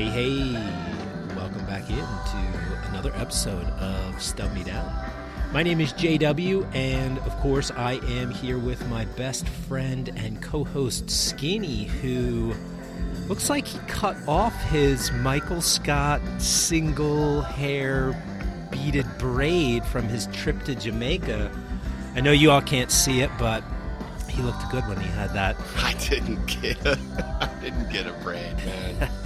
Hey, hey, welcome back into another episode of Stub Me Down. My name is JW, and of course, I am here with my best friend and co host Skinny, who looks like he cut off his Michael Scott single hair beaded braid from his trip to Jamaica. I know you all can't see it, but he looked good when he had that. I didn't get a, I didn't get a braid, man.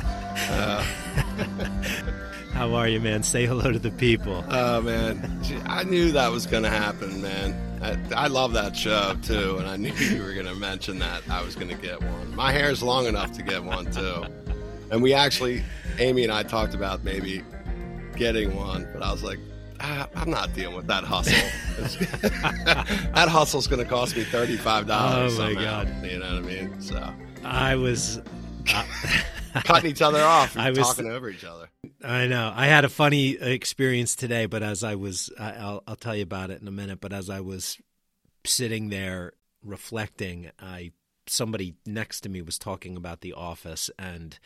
Uh, How are you, man? Say hello to the people. oh man, I knew that was gonna happen, man. I, I love that show too, and I knew you were gonna mention that I was gonna get one. My hair's long enough to get one too, and we actually, Amy and I talked about maybe getting one, but I was like, ah, I'm not dealing with that hustle. that hustle's gonna cost me thirty five dollars. Oh, my somehow, God. You know what I mean? So I was. Cutting each other off, and I was- talking over each other. I know. I had a funny experience today, but as I was, I'll, I'll tell you about it in a minute. But as I was sitting there reflecting, I somebody next to me was talking about The Office, and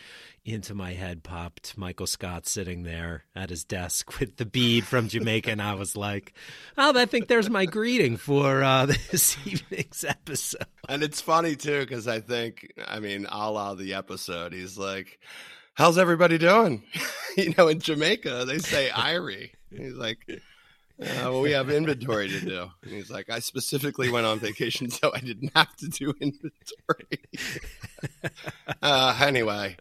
into my head popped Michael Scott sitting there at his desk with the bead from Jamaica, and I was like, "Oh, I think there's my greeting for uh, this evening's episode." And it's funny too because I think, I mean, a la the episode, he's like, "How's everybody doing?" you know, in Jamaica they say "Irie." He's like, uh, "Well, we have inventory to do." And he's like, "I specifically went on vacation so I didn't have to do inventory." uh, anyway,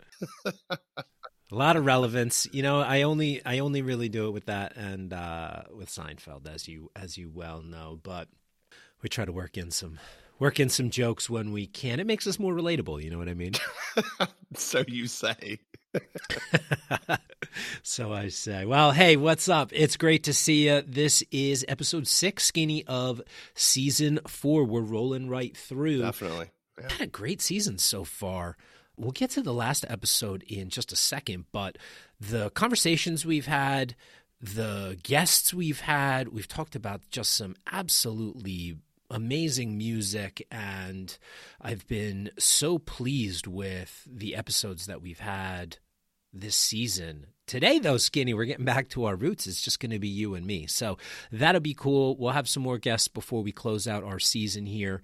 a lot of relevance you know i only i only really do it with that and uh with seinfeld as you as you well know but we try to work in some work in some jokes when we can it makes us more relatable you know what i mean so you say. so i say well hey what's up it's great to see you this is episode six skinny of season four we're rolling right through Definitely. Yeah. had a great season so far. We'll get to the last episode in just a second, but the conversations we've had, the guests we've had, we've talked about just some absolutely amazing music, and I've been so pleased with the episodes that we've had this season. Today, though, Skinny, we're getting back to our roots. It's just going to be you and me. So that'll be cool. We'll have some more guests before we close out our season here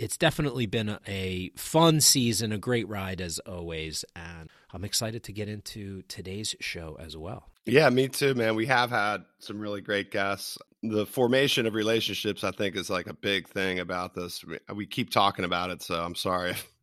it's definitely been a, a fun season, a great ride as always, and I'm excited to get into today's show as well. Yeah, me too, man. We have had some really great guests. The formation of relationships, I think, is like a big thing about this. We- keep talking about it, so I'm sorry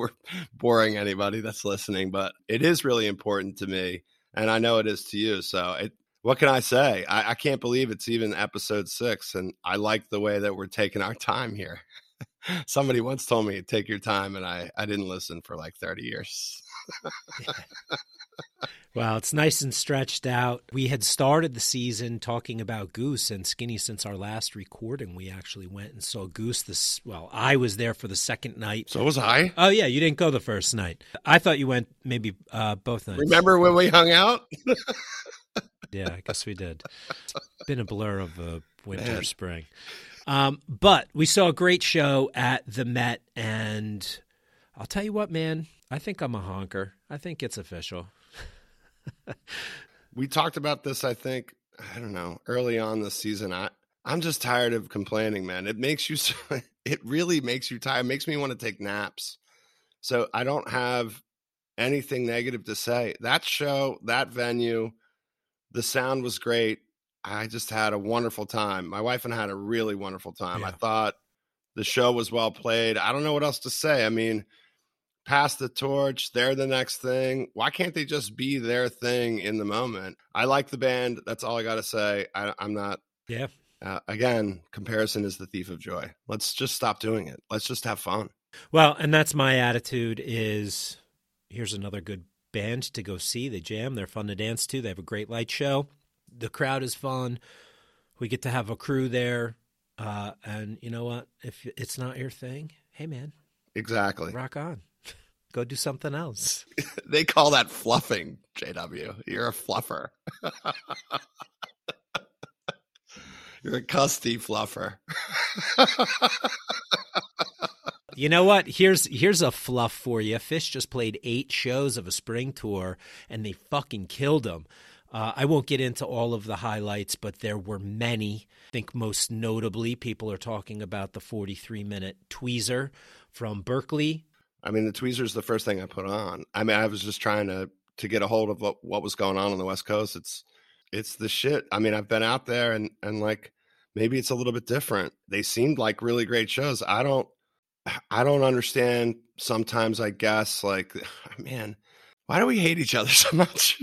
we're boring anybody that's listening, but it is really important to me, and I know it is to you. So, it, what can I say? I, I can't believe it's even episode six, and I like the way that we're taking our time here. Somebody once told me, "Take your time," and I I didn't listen for like 30 years. Well, it's nice and stretched out. We had started the season talking about Goose and Skinny since our last recording. We actually went and saw Goose this, well, I was there for the second night. So was I. Oh, yeah, you didn't go the first night. I thought you went maybe uh, both nights. Remember when we hung out? Yeah, I guess we did. It's been a blur of a winter, Man. spring. Um, but we saw a great show at the Met, and I'll tell you what, man, I think I'm a honker. I think it's official. we talked about this i think i don't know early on this season. I i'm just tired of complaining man. It makes you so, it really makes you tired. It makes me want to take naps. So i don't have anything negative to say. That show that venue the sound was great. I just had a wonderful time. My wife and i had a really wonderful time. I thought the show was well played. I don't know what else to say. I mean pass the torch. They're the next thing. Why can't they just be their thing in the moment? I like the band. That's all I got to say. I, I'm not. Yeah. Uh, again, comparison is the thief of joy. Let's just stop doing it. Let's just have fun. Well, and that's my attitude is here's another good band to go see. They jam. They're fun to dance to. They have a great light show. The crowd is fun. We get to have a crew there. Uh, and you know what? If it's not your thing, hey, man, Exactly. rock on. Go do something else. They call that fluffing, JW. You're a fluffer. You're a custy fluffer. you know what? Here's here's a fluff for you. Phish just played eight shows of a spring tour, and they fucking killed them. Uh, I won't get into all of the highlights, but there were many. I think most notably, people are talking about the 43 minute tweezer from Berkeley. I mean, the tweezer's the first thing I put on. I mean, I was just trying to to get a hold of what, what was going on on the West Coast. It's it's the shit. I mean, I've been out there and and like maybe it's a little bit different. They seemed like really great shows. I don't I don't understand sometimes I guess like man, why do we hate each other so much?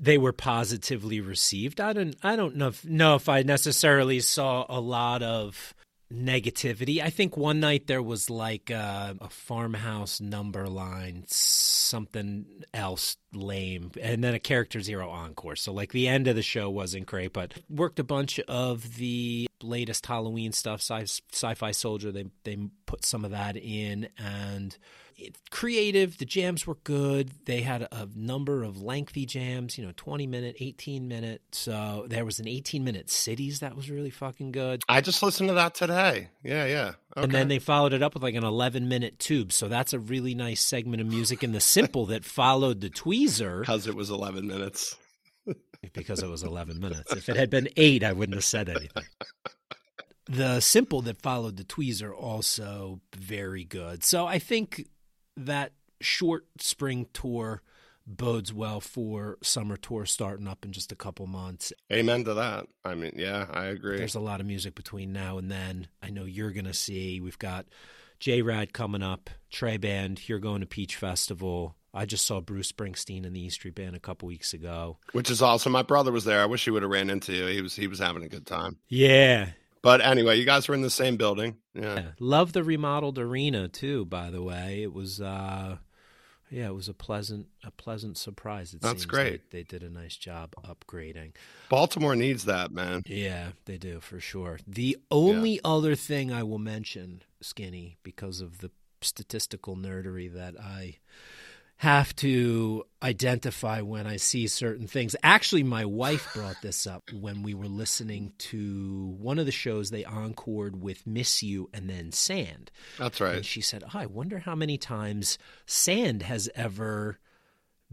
they were positively received. I don't I don't know if, know if I necessarily saw a lot of negativity. I think one night there was like a, a, farmhouse number line, something else lame, and then a character zero encore. So like the end of the show wasn't great, but worked a bunch of the latest Halloween stuff. Sci- Sci-Fi Soldier, they they put some of that in, and creative. The jams were good. They had a number of lengthy jams, you know, 20 minute, 18 minute. So there was an 18 minute cities that was really fucking good. I just listened to that today. Yeah, yeah. Okay. And then they followed it up with like an 11 minute tube. So that's a really nice segment of music. And the simple that followed the tweezer. Because it was 11 minutes. because it was 11 minutes. If it had been eight, I wouldn't have said anything. The simple that followed the tweezer also very good. So I think that short spring tour bodes well for summer tour starting up in just a couple months. Amen to that. I mean, yeah, I agree. There's a lot of music between now and then. I know you're going to see. We've got J Rad coming up, Trey Band. You're going to Peach Festival. I just saw Bruce Springsteen and the E Street Band a couple weeks ago, which is awesome. My brother was there. I wish he would have ran into you. He was he was having a good time. Yeah, but anyway, you guys were in the same building. Yeah. yeah. Love the remodeled arena too, by the way. It was uh yeah, it was a pleasant a pleasant surprise. It That's great. They, they, did a nice job upgrading. Baltimore needs that, man. Yeah, they do for sure. The only yeah. other thing I will mention, Skinny, because of the statistical nerdery that I have to identify when I see certain things. Actually, my wife brought this up when we were listening to one of the shows they encored with Miss You and then Sand. That's right. And she said, oh, I wonder how many times Sand has ever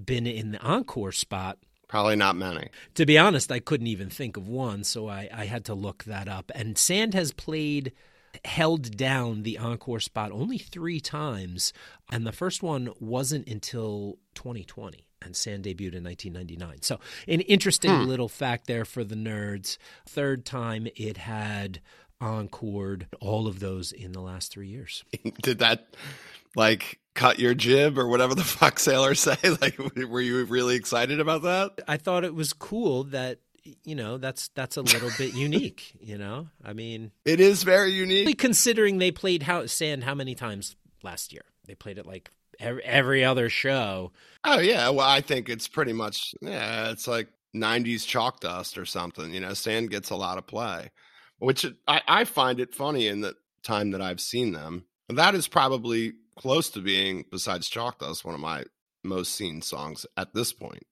been in the encore spot. Probably not many. To be honest, I couldn't even think of one, so I, I had to look that up. And Sand has played held down the encore spot only three times, and the first one wasn't until 2020 and Sand debuted in 1999. So, an interesting hmm. little fact there for the nerds. Third time it had encored all of those in the last three years. Did that like cut your jib or whatever the fuck sailors say? Like, were you really excited about that? I thought it was cool that you know that's that's a little bit unique you know? I mean it is very unique. considering they played how sand how many times last year? They played it like every, every other show. Oh yeah. Well i think it's pretty much yeah it's like 90s chalk dust or something you know? Sand gets a lot of play which I, I find it funny in the time that i've seen them. And that is probably close to being besides chalk dust one of my most seen songs at this point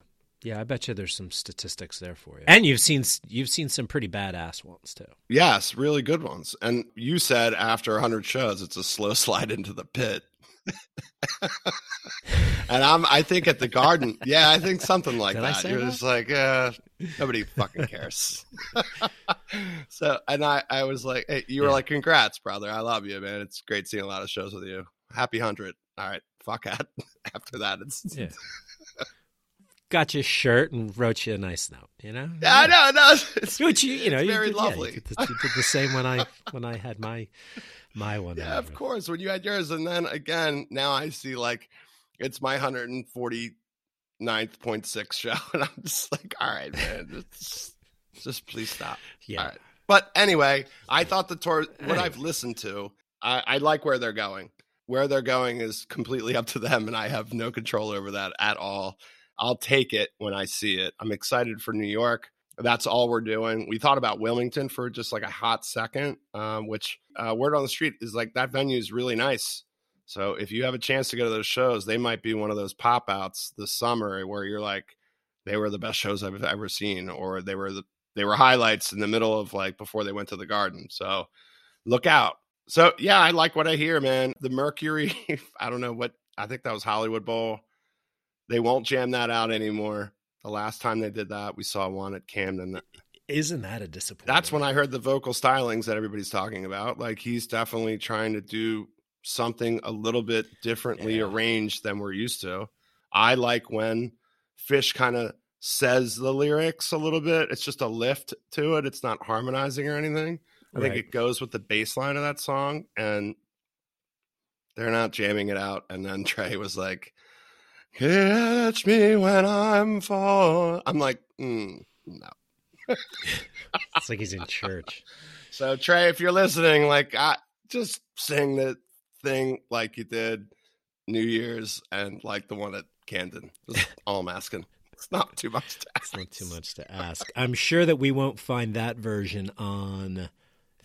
yeah, I bet you there's some statistics there for you. And you've seen you've seen some pretty badass ones too. Yes, really good ones. And you said after 100 shows it's a slow slide into the pit. and I'm I think at the garden, yeah, I think something like Did that. You're that? just like, uh, nobody fucking cares. so and I I was like, hey, you were yeah. like, congrats, brother. I love you, man. It's great seeing a lot of shows with you. Happy hundred. All right, fuck that. After that, it's yeah got your shirt and wrote you a nice note. You know? Yeah, I know, no, it's, Which you, you know, you very did, lovely. Yeah, you, did the, you, did the, same when I when I had my my one. Yeah, of course. When you had yours, and then again, now I see like it's my 149th point six show, and I'm just like, all right, man, just, just please stop. Yeah. But anyway, I thought the tour. What I've listened to, I, I like where they're going. Where they're going is completely up to them, and I have no control over that at all. I'll take it when I see it. I'm excited for New York. That's all we're doing. We thought about Wilmington for just like a hot second, um, which uh, word on the street is like that venue is really nice. So if you have a chance to go to those shows, they might be one of those pop outs this summer where you're like, they were the best shows I've ever seen, or they were the they were highlights in the middle of like before they went to the garden. So look out. So yeah, I like what I hear, man. The Mercury, I don't know what I think that was Hollywood Bowl. They won't jam that out anymore. The last time they did that, we saw one at Camden. Isn't that a disappointment? That's when I heard the vocal stylings that everybody's talking about. Like he's definitely trying to do something a little bit differently yeah. arranged than we're used to. I like when Fish kind of says the lyrics a little bit. It's just a lift to it. It's not harmonizing or anything. I right. think it goes with the bass line of that song, and they're not jamming it out. And then Trey was like, "Catch me when I'm fall." I'm like, mm, no. it's like he's in church. So Trey, if you're listening, like, I just sing the thing like you did New Year's and like the one at Camden. That's all I'm asking. It's not too much to ask. It's not too much to ask. I'm sure that we won't find that version on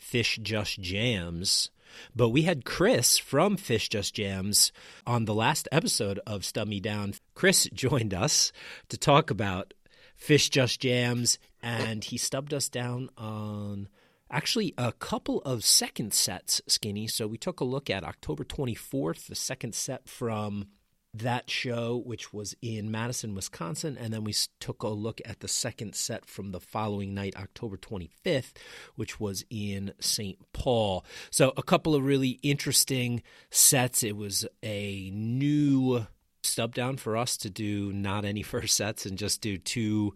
Phish Just Jams. But we had Chris from Phish Just Jams on the last episode of Stub Me Down. Chris joined us to talk about Phish Just Jams, and he stubbed us down on actually a couple of second sets, Skinny. So we took a look at October 24th, the second set from that show, which was in Madison, Wisconsin, and then we took a look at the second set from the following night, October 25th, which was in St. Paul. So, a couple of really interesting sets. It was a new stub down for us to do not any first sets and just do two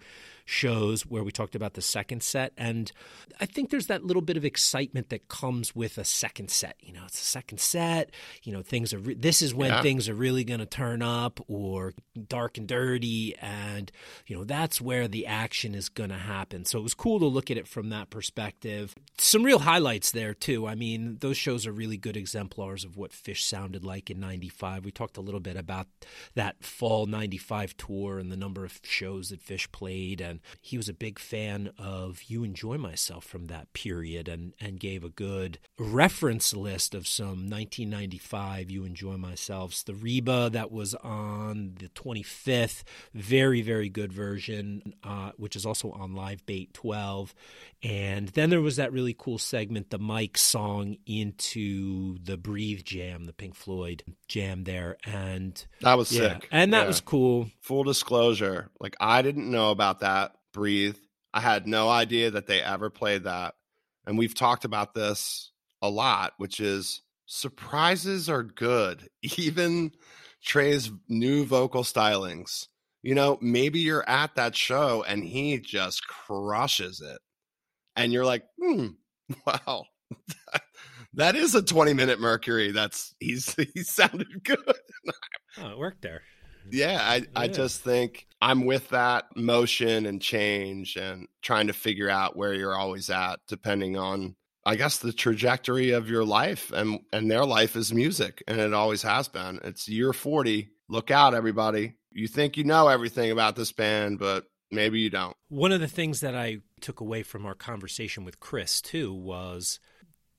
shows where we talked about the second set. And I think there's that little bit of excitement that comes with a second set. You know, it's a second set. You know, things are, re- this is when yeah. things are really going to turn up or dark and dirty. And, you know, that's where the action is going to happen. So it was cool to look at it from that perspective. Some real highlights there, too. I mean, those shows are really good exemplars of what Phish sounded like in 95. We talked a little bit about that fall 95 tour and the number of shows that Phish played. And he was a big fan of You Enjoy Myself from that period and, and gave a good reference list of some 1995 You Enjoy Myselfs. The Reba that was on the 25th, very, very good version, uh, which is also on Live Bait 12. And then there was that really cool segment, the Mike song into the Breathe Jam, the Pink Floyd jam there. And that was yeah, sick. And that yeah. was cool. Full disclosure, like I didn't know about that. Breathe. I had no idea that they ever played that. And we've talked about this a lot, which is surprises are good. Even Trey's new vocal stylings. You know, maybe you're at that show and he just crushes it and you're like, hmm, wow, that is a 20 minute Mercury. That's he's he sounded good. oh, it worked there. Yeah, I, yeah. I just think I'm with that motion and change and trying to figure out where you're always at, depending on I guess the trajectory of your life and and their life is music and it always has been. It's year 40. Look out everybody. You think you know everything about this band, but maybe you don't. One of the things that I took away from our conversation with Chris too was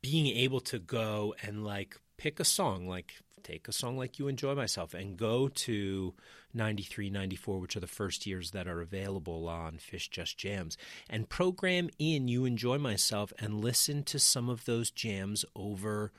being able to go and like pick a song like take a song like you enjoy myself and go to 93 94 which are the first years that are available on Phish Just Jams and program in you enjoy myself and listen to some of those jams over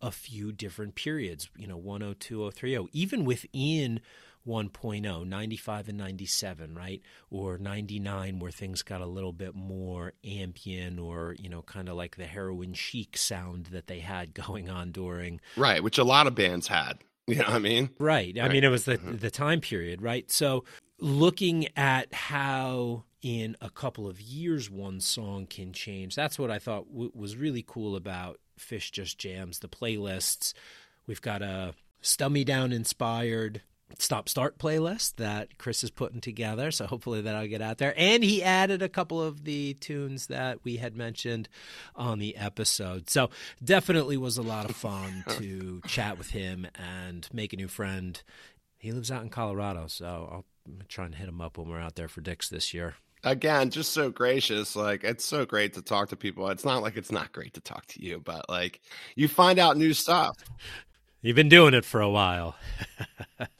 a few different periods you know 102 030 even within 1.0, 95 and 97, right? Or 99 where things got a little bit more ambient or, you know, kind of like the heroin chic sound that they had going on during Right, which a lot of bands had. You know what I mean? Right. I right. mean it was the mm-hmm. the time period, right? So looking at how in a couple of years one song can change. That's what I thought w- was really cool about Phish Just Jams, the playlists. We've got a Stub Me Down inspired stop start playlist that Chris is putting together. So hopefully that'll get out there. And he added a couple of the tunes that we had mentioned on the episode. So definitely was a lot of fun to chat with him and make a new friend. He lives out in Colorado, so I'll try and hit him up when we're out there for Dick's this year. Again, just so gracious. Like, it's so great to talk to people. It's not like it's not great to talk to you, but like, you find out new stuff. You've been doing it for a while.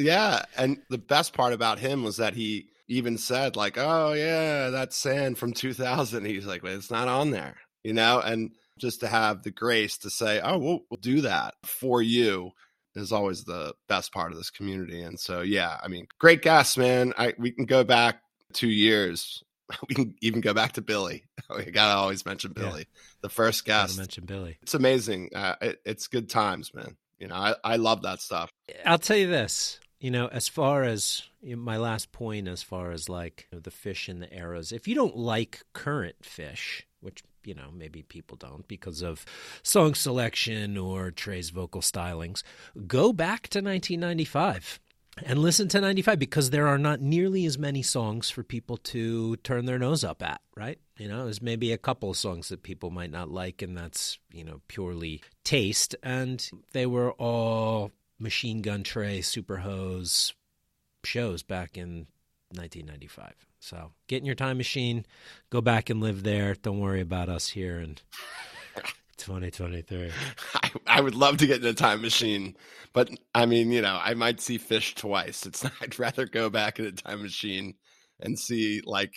yeah. And the best part about him was that he, even said like, "Oh yeah, that's sand from 2000." He's like, well, "It's not on there," you know, and just to have the grace to say, "Oh, we'll, we'll do that for you." Is always the best part of this community, and so yeah, I mean, great guests, man. I we can go back two years we can even go back to Billy. We gotta always mention Billy, yeah. the first guest. mention Billy. It's amazing. Uh, it, it's good times, man. You know, I, I love that stuff. I'll tell you this. You know, as far as my last point, as far as like you know, the fish and the arrows, if you don't like current Phish, which you know maybe people don't because of song selection or Trey's vocal stylings, go back to 1995 and listen to 95 because there are not nearly as many songs for people to turn their nose up at, right? You know, there's maybe a couple songs that people might not like, and that's, you know, purely taste. And they were all Machine Gun Trey, Superhose shows back in 1995. So get in your time machine, go back and live there. Don't worry about us here. in 2023. I, I, would love to get in a time machine, but I mean, you know, I might see Phish twice. It's not, I'd rather go back in a time machine and see like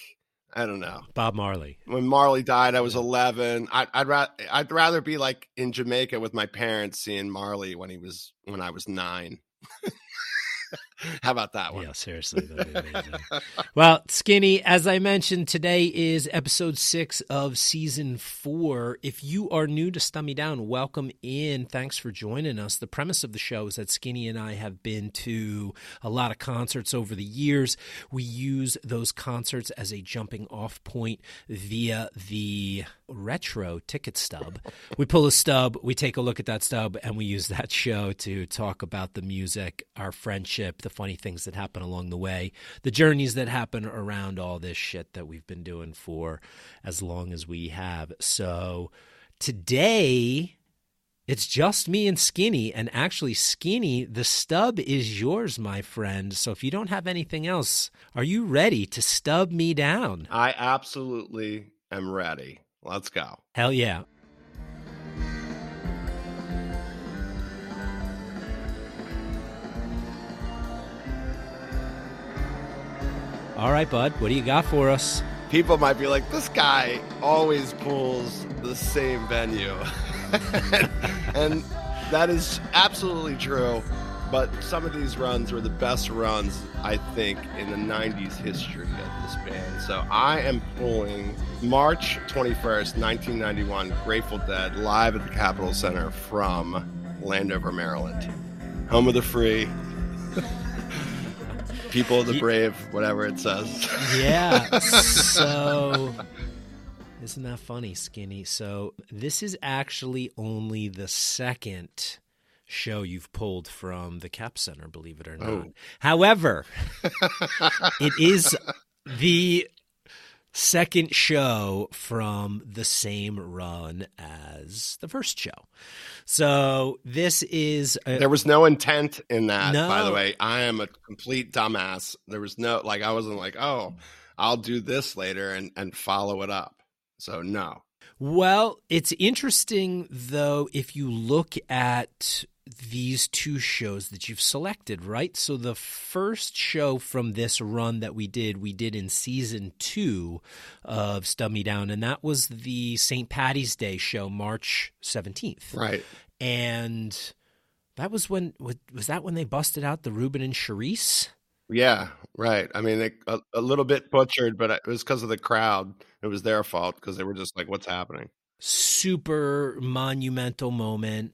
I don't know Bob Marley. When Marley died, I was 11. I, I'd rather I'd rather be like in Jamaica with my parents seeing Marley when he was when I was nine. How about that one? Yeah, seriously. well, Skinny, as I mentioned, today is episode six of season four. If you are new to Stub Me Down, welcome in. Thanks for joining us. The premise of the show is that Skinny and I have been to a lot of concerts over the years. We use those concerts as a jumping off point via the retro ticket stub. we pull a stub, we take a look at that stub, and we use that show to talk about the music, our friendship, the funny things that happen along the way, the journeys that happen around all this shit that we've been doing for as long as we have. So today, it's just me and Skinny. And actually, Skinny, the stub is yours, my friend. So if you don't have anything else, are you ready to stub me down? I absolutely am ready. Let's go. Hell yeah. All right, bud. What do you got for us? People might be like, this guy always pulls the same venue. and that is absolutely true. But some of these runs were the best runs, I think, in the 90s history of this band. So I am pulling March 21st, 1991, Grateful Dead live at the Capitol Center from Landover, Maryland. Home of the free. people of the brave, whatever it says. yeah. So isn't that funny, Skinny? So this is actually only the second show you've pulled from the Cap Center, believe it or not. Oh. However, it is the second show from the same run as the first show. So this is a, there was no intent in that. No. By the way, I am a complete dumbass. There was no like I wasn't like oh I'll do this later and and follow it up. So no. Well, it's interesting though if you look at these two shows that you've selected, right? So the first show from this run that we did, we did in season two of Stub Me Down, and that was the St. Patty's Day show, March 17th. Right. And that was when, was that when they busted out the Reuben and Cerise? Yeah, right. I mean, it, a, a little bit butchered, but it was because of the crowd. It was their fault because they were just like, what's happening? Super monumental moment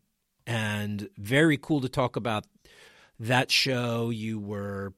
and very cool to talk about that show. You were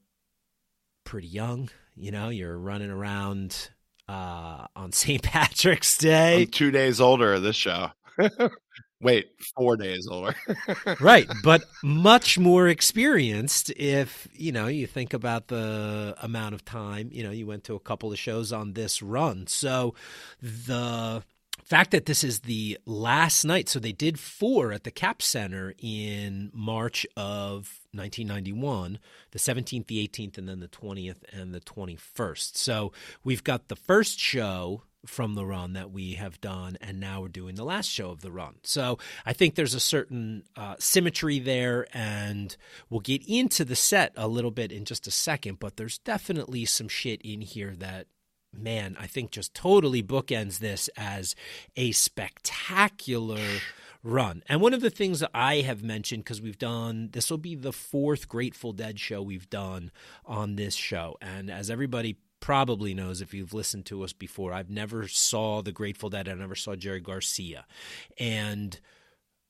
pretty young, you know, you're running around uh, on St. Patrick's Day. I'm two days older this show. Wait, four days older. right, but much more experienced if, you know, you think about the amount of time, you know, you went to a couple of shows on this run. So the fact that this is the last night, so they did four at the Cap Center in March of 1991, the 17th, the 18th, and then the 20th and the 21st. So we've got the first show from the run that we have done, and now we're doing the last show of the run. So I think there's a certain uh, symmetry there, and we'll get into the set a little bit in just a second, but there's definitely some shit in here that. Man, I think just totally bookends this as a spectacular run. And one of the things that I have mentioned, because we've done this will be the fourth Grateful Dead show we've done on this show. And as everybody probably knows if you've listened to us before, I've never saw the Grateful Dead. I never saw Jerry Garcia, and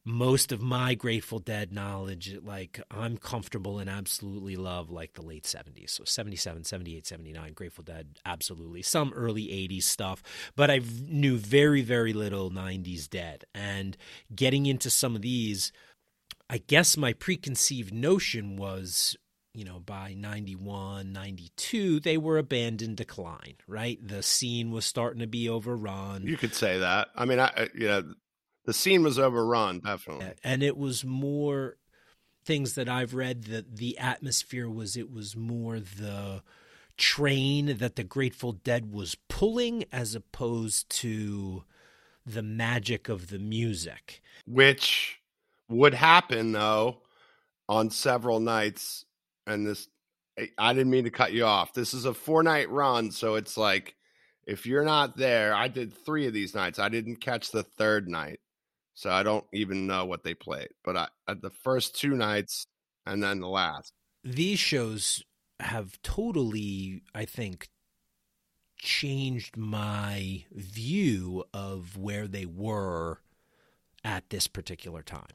most of my Grateful Dead knowledge, like I'm comfortable and absolutely love like the late 70s. So 77, 78, 79, Grateful Dead, absolutely. Some early 80s stuff, but I knew very, very little 90s Dead. And getting into some of these, I guess my preconceived notion was you know, by 91, 92, they were abandoned decline, right? The scene was starting to be overrun. You could say that. I mean, I, uh, you know, the scene was overrun, definitely. And it was more things that I've read that the atmosphere was, it was more the train that the Grateful Dead was pulling as opposed to the magic of the music. Which would happen, though, on several nights and this I didn't mean to cut you off. This is a four night run, so it's like if you're not there, I did three of these nights. I didn't catch the third night, so I don't even know what they played. But I, at the first two nights and then the last, these shows have totally, I think, changed my view of where they were at this particular time.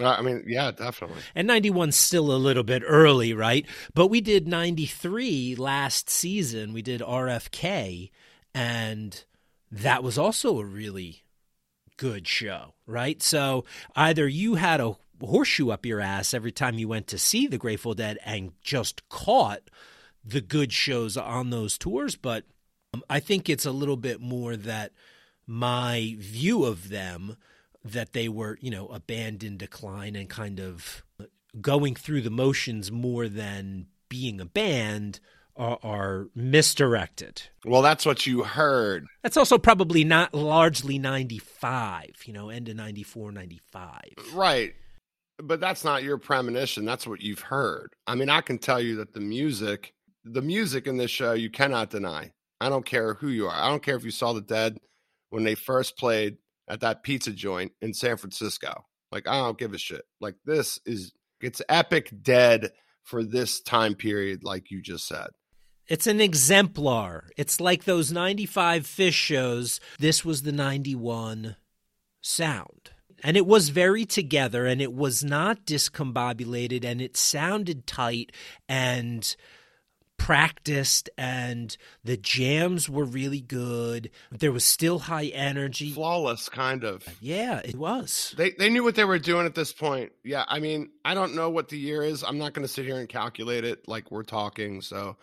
Uh, I mean, yeah, definitely. And 91's still a little bit early, right? But we did 93 last season. We did RFK, and that was also a really good show, right? So either you had a horseshoe up your ass every time you went to see the Grateful Dead and just caught the good shows on those tours, but um, I think it's a little bit more that my view of them – that they were, you know, a band in decline and kind of going through the motions more than being a band are, are, misdirected. Well, that's what you heard. That's also probably not largely 95, you know, end of 94, 95. Right. But that's not your premonition. That's what you've heard. I mean, I can tell you that the music, the music in this show, you cannot deny. I don't care who you are. I don't care if you saw the dead when they first played at that pizza joint in San Francisco. Like, I don't give a shit. Like, this is, it's epic dead for this time period, like you just said. It's an exemplar. It's like those 95 Phish shows. This was the 91 sound. And it was very together and it was not discombobulated and it sounded tight and practiced and the jams were really good. There was still high energy. Flawless kind of. Yeah, it was. They they knew what they were doing at this point. Yeah, I mean, I don't know what the year is. I'm not going to sit here and calculate it like we're talking, so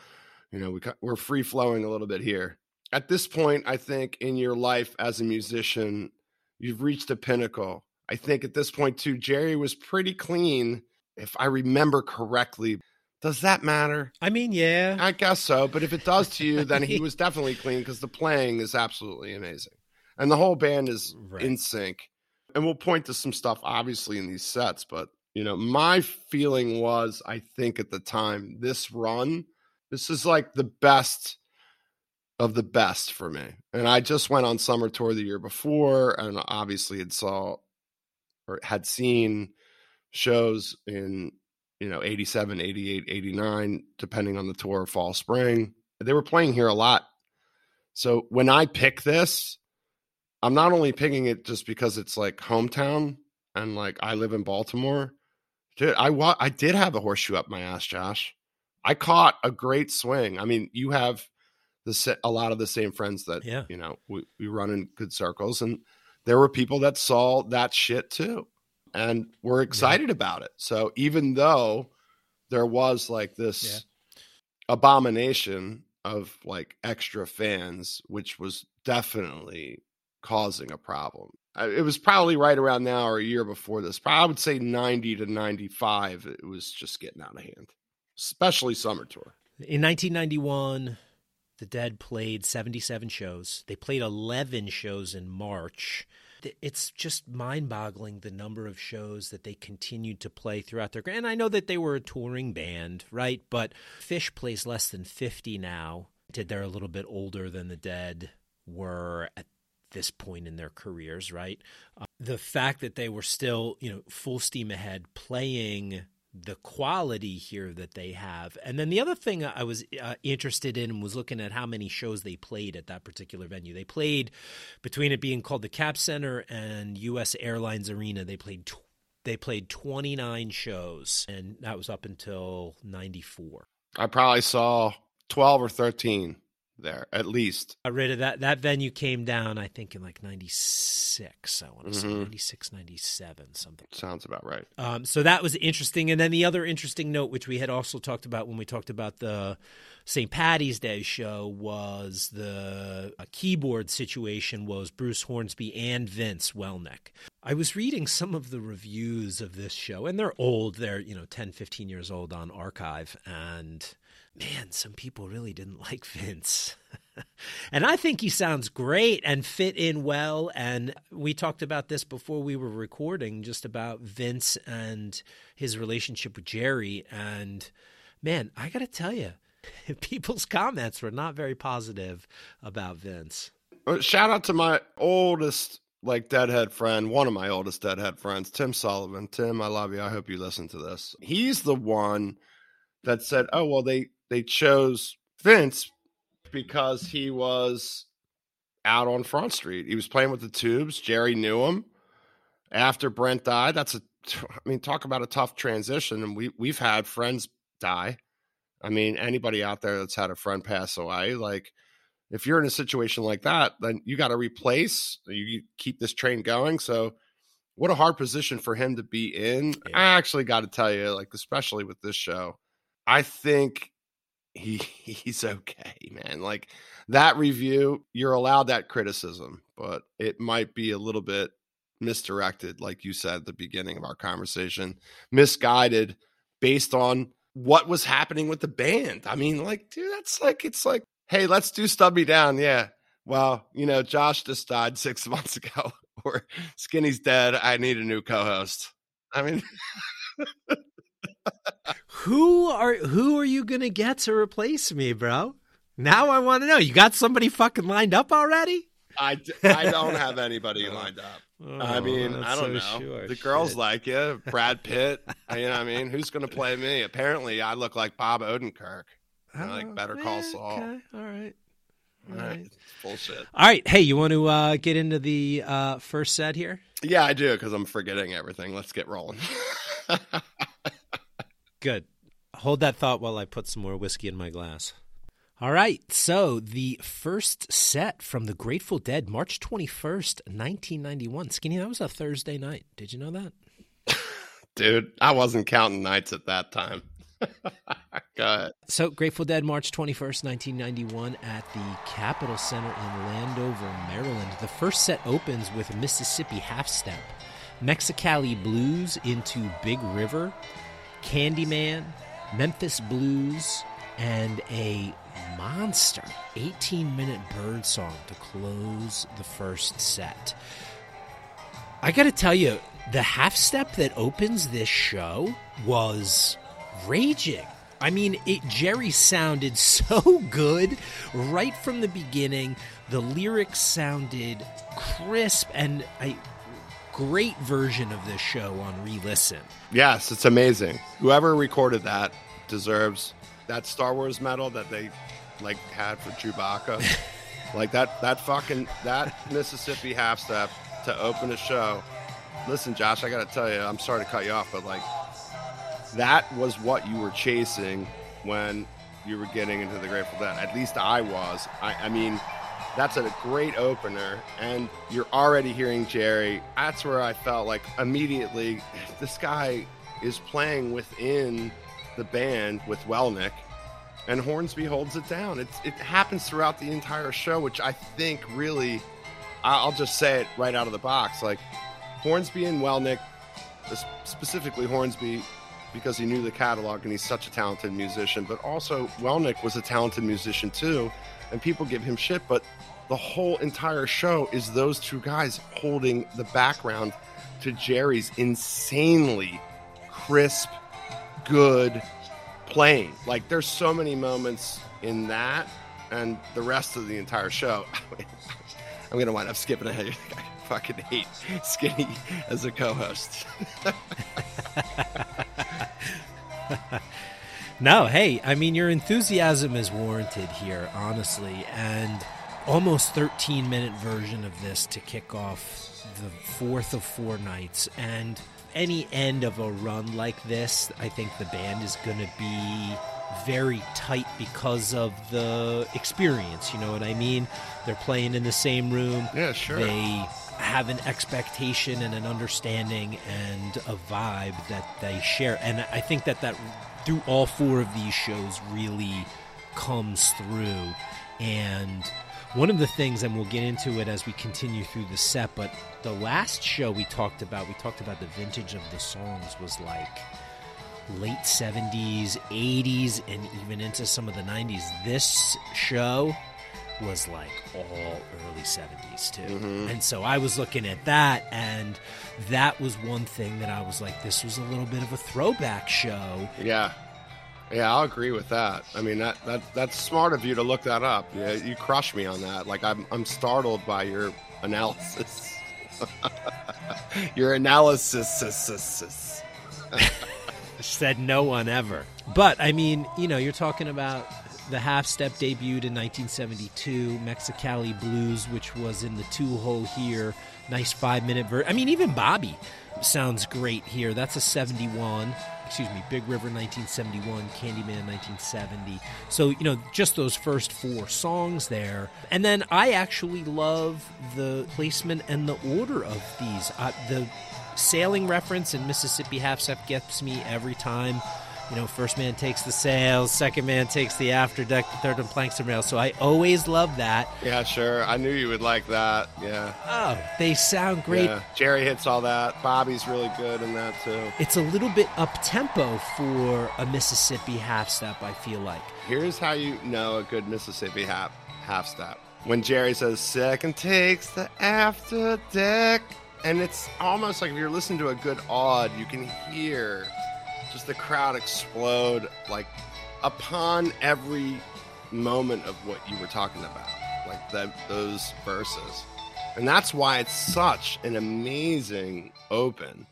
you know, we we're free flowing a little bit here. At this point, I think in your life as a musician, you've reached a pinnacle. I think at this point too, Jerry was pretty clean if I remember correctly does that matter? I mean, yeah. I guess so. But if it does to you, then he was definitely clean because the playing is absolutely amazing. And the whole band is right. in sync. And we'll point to some stuff, obviously, in these sets. But, you know, my feeling was, I think at the time, this run, this is like the best of the best for me. And I just went on summer tour the year before and obviously had saw or had seen shows in you know 87 88 89 depending on the tour fall spring. They were playing here a lot. So when i pick this i'm not only picking it just because it's like hometown and like i live in baltimore. Dude i wa- i did have a horseshoe up my ass josh i caught a great swing i mean you have the a lot of the same friends that yeah. you know we, we run in good circles and there were people that saw that shit too and we're excited yeah. about it. So even though there was like this yeah. abomination of like extra fans, which was definitely causing a problem. It was probably right around now or a year before this. I would say 90 to 95, it was just getting out of hand, especially summer tour. In 1991, The Dead played 77 shows. They played 11 shows in March. It's just mind boggling the number of shows that they continued to play throughout their. Career. And I know that they were a touring band, right? But Phish plays less than 50 now. Did They're a little bit older than the Dead were at this point in their careers, right? Uh, the fact that they were still, you know, full steam ahead playing the quality here that they have. And then the other thing I was uh, interested in was looking at how many shows they played at that particular venue. They played between it being called the Cap Center and US Airlines Arena, they played tw- they played 29 shows and that was up until 94. I probably saw 12 or 13 there at least. Got rid of that. That venue came down, I think, in like '96. I want to mm-hmm. say '96, '97, something. Sounds about right. Um, so that was interesting. And then the other interesting note, which we had also talked about when we talked about the St. Patty's Day show, was the keyboard situation was Bruce Hornsby and Vince Welnick. I was reading some of the reviews of this show, and they're old. They're, you know, 10, 15 years old on archive. And man, some people really didn't like Vince. and I think he sounds great and fit in well. And we talked about this before we were recording, just about Vince and his relationship with Jerry. And man, I got to tell you, people's comments were not very positive about Vince. Uh, shout out to my oldest like deadhead friend, one of my oldest deadhead friends, Tim Sullivan. Tim, I love you. I hope you listen to this. He's the one that said, "Oh, well they they chose Vince because he was out on Front Street. He was playing with the Tubes. Jerry knew him. After Brent died, that's a I mean, talk about a tough transition. And we we've had friends die. I mean, anybody out there that's had a friend pass away, like if you're in a situation like that, then you got to replace. You keep this train going. So, what a hard position for him to be in. Yeah. I actually got to tell you, like especially with this show, I think he he's okay, man. Like that review, you're allowed that criticism, but it might be a little bit misdirected, like you said at the beginning of our conversation, misguided based on what was happening with the band. I mean, like, dude, that's like it's like, hey, let's do Stub Me Down. Yeah. Well, you know, Josh just died six months ago, or Skinny's dead. I need a new co-host. I mean who are who are you gonna get to replace me, bro? Now I want to know. You got somebody fucking lined up already? I, I don't have anybody lined up. Oh, I mean, I don't so know. Sure. The girls Shit. like you, Brad Pitt. you know, what I mean, who's going to play me? Apparently, I look like Bob Odenkirk. Oh, like Better Call yeah, Saul. Okay. All right. All right. Bullshit. All right. Hey, you want to uh, get into the uh, first set here? Yeah, I do because I'm forgetting everything. Let's get rolling. Good. Hold that thought while I put some more whiskey in my glass. All right, so the first set from the Grateful Dead, March 21st, 1991. Skinny, that was a Thursday night. Did you know that? Dude, I wasn't counting nights at that time. Go ahead. So, Grateful Dead, March 21st, 1991, at the Capitol Center in Landover, Maryland. The first set opens with Mississippi Half Step, Mexicali Blues into Big River, Candyman, Memphis Blues, and a monster 18 minute bird song to close the first set. I got to tell you, the half step that opens this show was raging. I mean, it Jerry sounded so good right from the beginning. The lyrics sounded crisp and I great version of this show on re-listen. Yes, it's amazing. Whoever recorded that deserves that Star Wars medal that they like had for Chewbacca. like that that fucking that Mississippi half step to open a show. Listen, Josh, I got to tell you, I'm sorry to cut you off, but like that was what you were chasing when you were getting into the Grateful Dead. At least I was. I, I mean, that's a great opener, and you're already hearing Jerry. That's where I felt like immediately this guy is playing within the band with Welnick, and Hornsby holds it down. It's, it happens throughout the entire show, which I think really, I'll just say it right out of the box. Like Hornsby and Welnick, specifically Hornsby, because he knew the catalog and he's such a talented musician. But also, Welnick was a talented musician too, and people give him shit. But the whole entire show is those two guys holding the background to Jerry's insanely crisp, good playing. Like, there's so many moments in that and the rest of the entire show. I'm gonna wind up skipping ahead. I fucking hate Skinny as a co-host. no, hey, I mean your enthusiasm is warranted here, honestly, and almost 13 minute version of this to kick off the fourth of four nights and any end of a run like this, I think the band is going to be very tight because of the experience. You know what I mean? They're playing in the same room. Yeah, sure. They have an expectation and an understanding and a vibe that they share. And I think that that through all four of these shows really comes through. And one of the things, and we'll get into it as we continue through the set, but the last show we talked about, we talked about the vintage of the songs was like late 70s, 80s, and even into some of the 90s. This show was like all early 70s too. Mm-hmm. And so I was looking at that, and that was one thing that I was like, this was a little bit of a throwback show. Yeah. Yeah, I'll agree with that. I mean that, that that's smart of you to look that up. Yeah, you crush me on that. Like I'm I'm startled by your analysis. your analysis. Said no one ever. But I mean, you know, you're talking about the half step debuted in 1972, Mexicali Blues, which was in the two hole here. Nice five minute version. I mean, even Bobby sounds great here. That's a 71. Excuse me, Big River 1971, Candyman 1970. So, you know, just those first four songs there. And then I actually love the placement and the order of these. Uh, the sailing reference in Mississippi Half Step gets me every time you know, first man takes the sails, second man takes the after deck, the third one planks and rails. So I always love that. Yeah, sure. I knew you would like that. Yeah. Oh, they sound great. Yeah. Jerry hits all that. Bobby's really good in that too. It's a little bit up tempo for a Mississippi half step. I feel like. Here's how you know a good Mississippi half half step. When Jerry says second takes the after deck, and it's almost like if you're listening to a good AUD, you can hear just the crowd explode like upon every moment of what you were talking about like that those verses. And that's why it's such an amazing open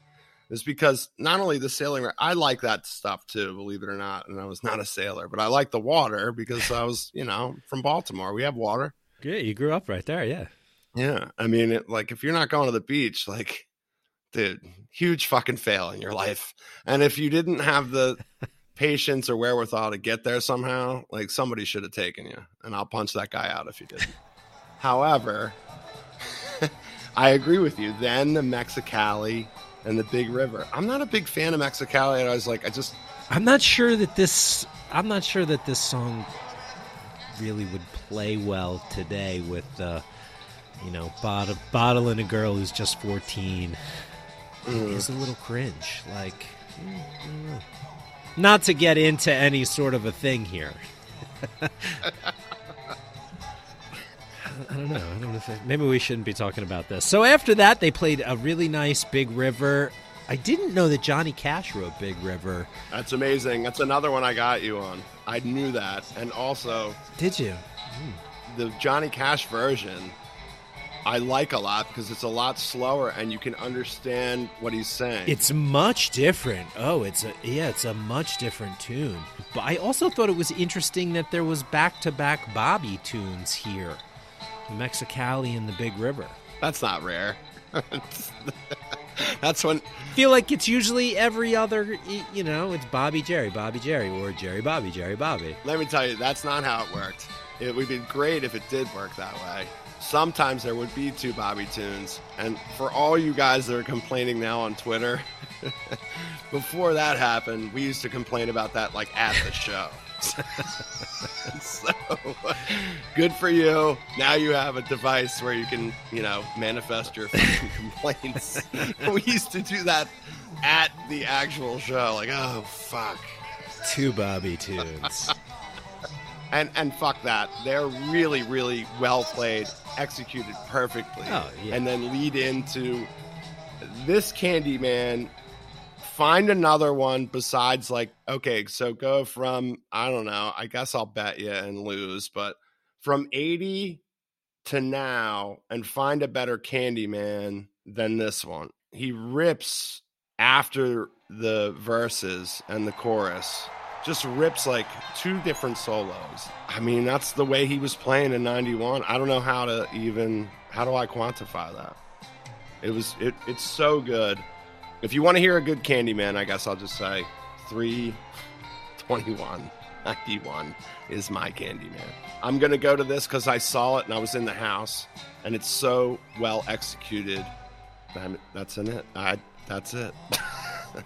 is because not only the sailing i like that stuff too believe it or not and i was not a sailor but i like the water because i was you know from baltimore. We have water. Yeah you grew up right there yeah. Yeah i mean it, like if you're not going to the beach like dude, huge fucking fail in your life. And if you didn't have the patience or wherewithal to get there somehow, like somebody should have taken you. And I'll punch that guy out if you didn't. However, I agree with you. Then the Mexicali and the Big River. I'm not a big fan of Mexicali. And I was like, I just. I'm not sure that this. I'm not sure that this song really would play well today with, uh, you know, bottle, bottling a girl who's just 14 mm. is a little cringe. Like, mm, not to get into any sort of a thing here. I don't know. I don't know if it, maybe we shouldn't be talking about this. So after that, they played a really nice Big River. I didn't know that Johnny Cash wrote Big River. That's amazing. That's another one I got you on. I knew that, and also did you? Mm. The Johnny Cash version I like a lot because it's a lot slower and you can understand what he's saying. It's much different. Oh, it's a yeah, it's a much different tune. But I also thought it was interesting that there was back-to-back Bobby tunes here. The Mexicali and the Big River. That's not rare. That's when I feel like it's usually every other you know, it's Bobby Jerry, Bobby Jerry or Jerry Bobby, Jerry Bobby. Let me tell you, that's not how it worked. It would be great if it did work that way sometimes there would be two Bobby tunes. And for all you guys that are complaining now on Twitter, before that happened, we used to complain about that like at the show. so good for you. Now you have a device where you can, you know, manifest your complaints. we used to do that at the actual show. Like, oh fuck. Two Bobby tunes. And and fuck that. They're really, really well played, executed perfectly. Oh, yeah. And then lead into this Candyman. Find another one besides like okay, so go from I don't know. I guess I'll bet you and lose, but from eighty to now, and find a better Candyman than this one. He rips after the verses and the chorus just rips like two different solos. I mean, that's the way he was playing in 91. I don't know how to even how do I quantify that? It was it it's so good. If you want to hear a good Candyman, I guess I'll just say 321 91 is my Candyman. I'm going to go to this cuz I saw it and I was in the house and it's so well executed. That's in it. I that's it.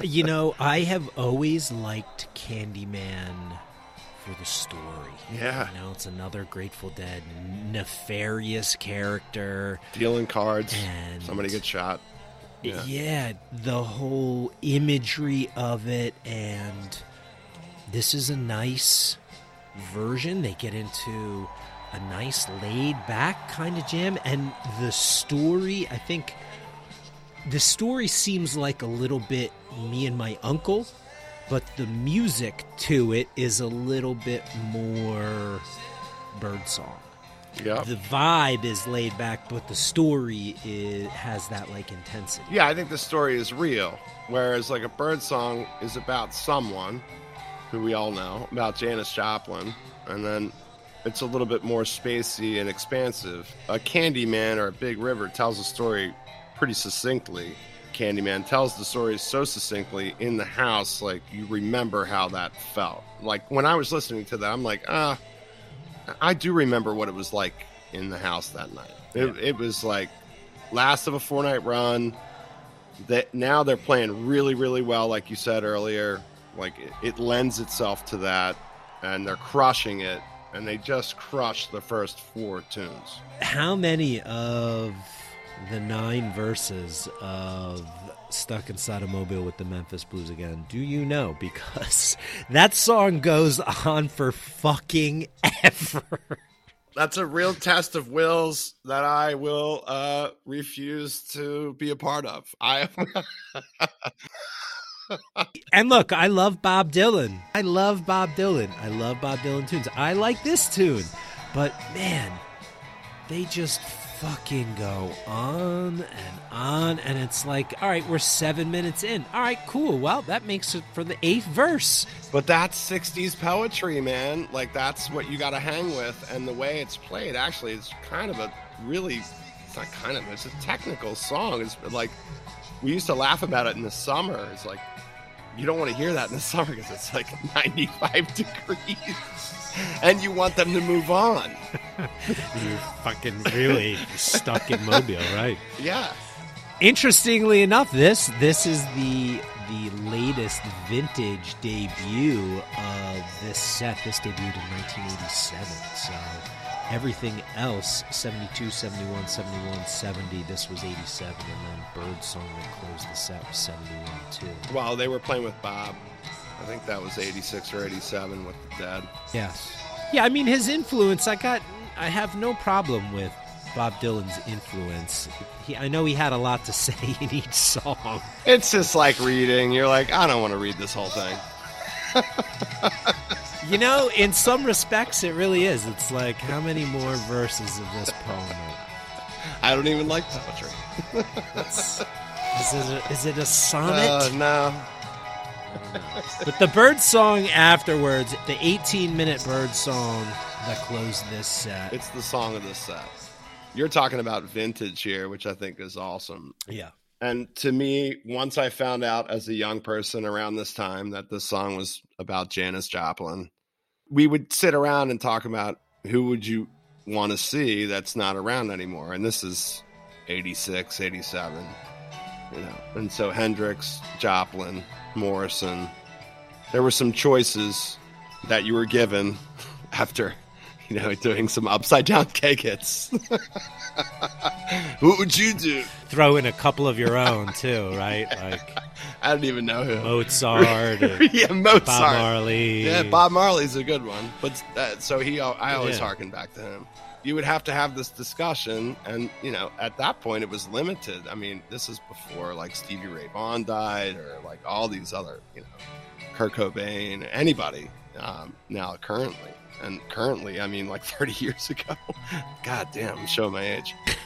you know, I have always liked Candyman for the story. Yeah. You know, it's another Grateful Dead nefarious character. Dealing cards. And Somebody gets shot. Yeah. Yeah. the whole imagery of it, and this is a nice version. They get into a nice laid back kind of jam, and the story, I think the story seems like a little bit me and my uncle, but the music to it is a little bit more birdsong. Yeah. The vibe is laid back, but the story is, has that like intensity. Yeah, I think the story is real. Whereas like a bird song is about someone who we all know, about Janis Joplin, and then it's a little bit more spacey and expansive. A Candyman or a Big River tells a story pretty succinctly. Candyman tells the story so succinctly in the house, like you remember how that felt. Like when I was listening to that, I'm like, ah, I do remember what it was like in the house that night. It, Yeah. it was like last of a four night run. That now they're playing really, really well, like you said earlier. Like it, it lends itself to that, and they're crushing it. And they just crushed the first four tunes. How many of the nine verses of Stuck Inside a Mobile with the Memphis Blues again do you know? Because that song goes on for fucking ever. That's a real test of wills that I will uh, refuse to be a part of. I And look, I love Bob Dylan. I love Bob Dylan. I love Bob Dylan tunes. I like this tune. But man, they just fucking go on and on. And it's like, all right, we're seven minutes in. All right, cool. Well, that makes it for the eighth verse. But that's 60s poetry, man. Like, that's what you got to hang with. And the way it's played, actually, is kind of a really, it's not kind of, it's a technical song. It's like, we used to laugh about it in the summer. It's like, you don't want to hear that in the summer because it's like 95 degrees. And you want them to move on. You're fucking really stuck in Mobile, right? Yeah. Interestingly enough, this this is the the latest vintage debut of this set. This debuted in 1987. So everything else 72, 71, 71, 70. This was 87, and then Birdsong that closed the set was 71 too. Well, they were playing with Bob. I think that was 86 or 87 with the Dead. Yes. Yeah, I mean his influence. I got. I have no problem with Bob Dylan's influence. He, I know he had a lot to say in each song. It's just like reading. You're like, I don't want to read this whole thing. You know, in some respects, it really is. It's like how many more verses of this poem? I don't even like poetry. Is it a, is it a sonnet? Uh, no. But the bird song afterwards, the 18 minute bird song that closed this set. It's the song of the set. You're talking about vintage here, which I think is awesome. yeah. And to me, once I found out as a young person around this time that this song was about Janis Joplin, we would sit around and talk about who would you want to see that's not around anymore. And this is 86, 87, you know. And so Hendrix, Joplin, Morrison, there were some choices that you were given after you know, doing some upside down keg hits. what would you do? Throw in a couple of your own too, right? Like I don't even know who. Mozart, or yeah, Mozart. Bob Marley. Yeah, Bob Marley's a good one. But uh, so he, I always Yeah. harken back to him. You would have to have this discussion, and you know, at that point, it was limited. I mean, this is before like Stevie Ray Vaughan died, or like all these other, you know, Kurt Cobain, anybody um, now currently. And currently, I mean, like 30 years ago. God damn, I'm showing my age.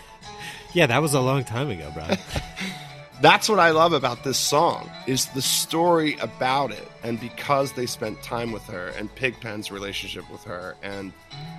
Yeah, that was a long time ago, bro. That's what I love about this song is the story about it, and because they spent time with her, and Pigpen's relationship with her, and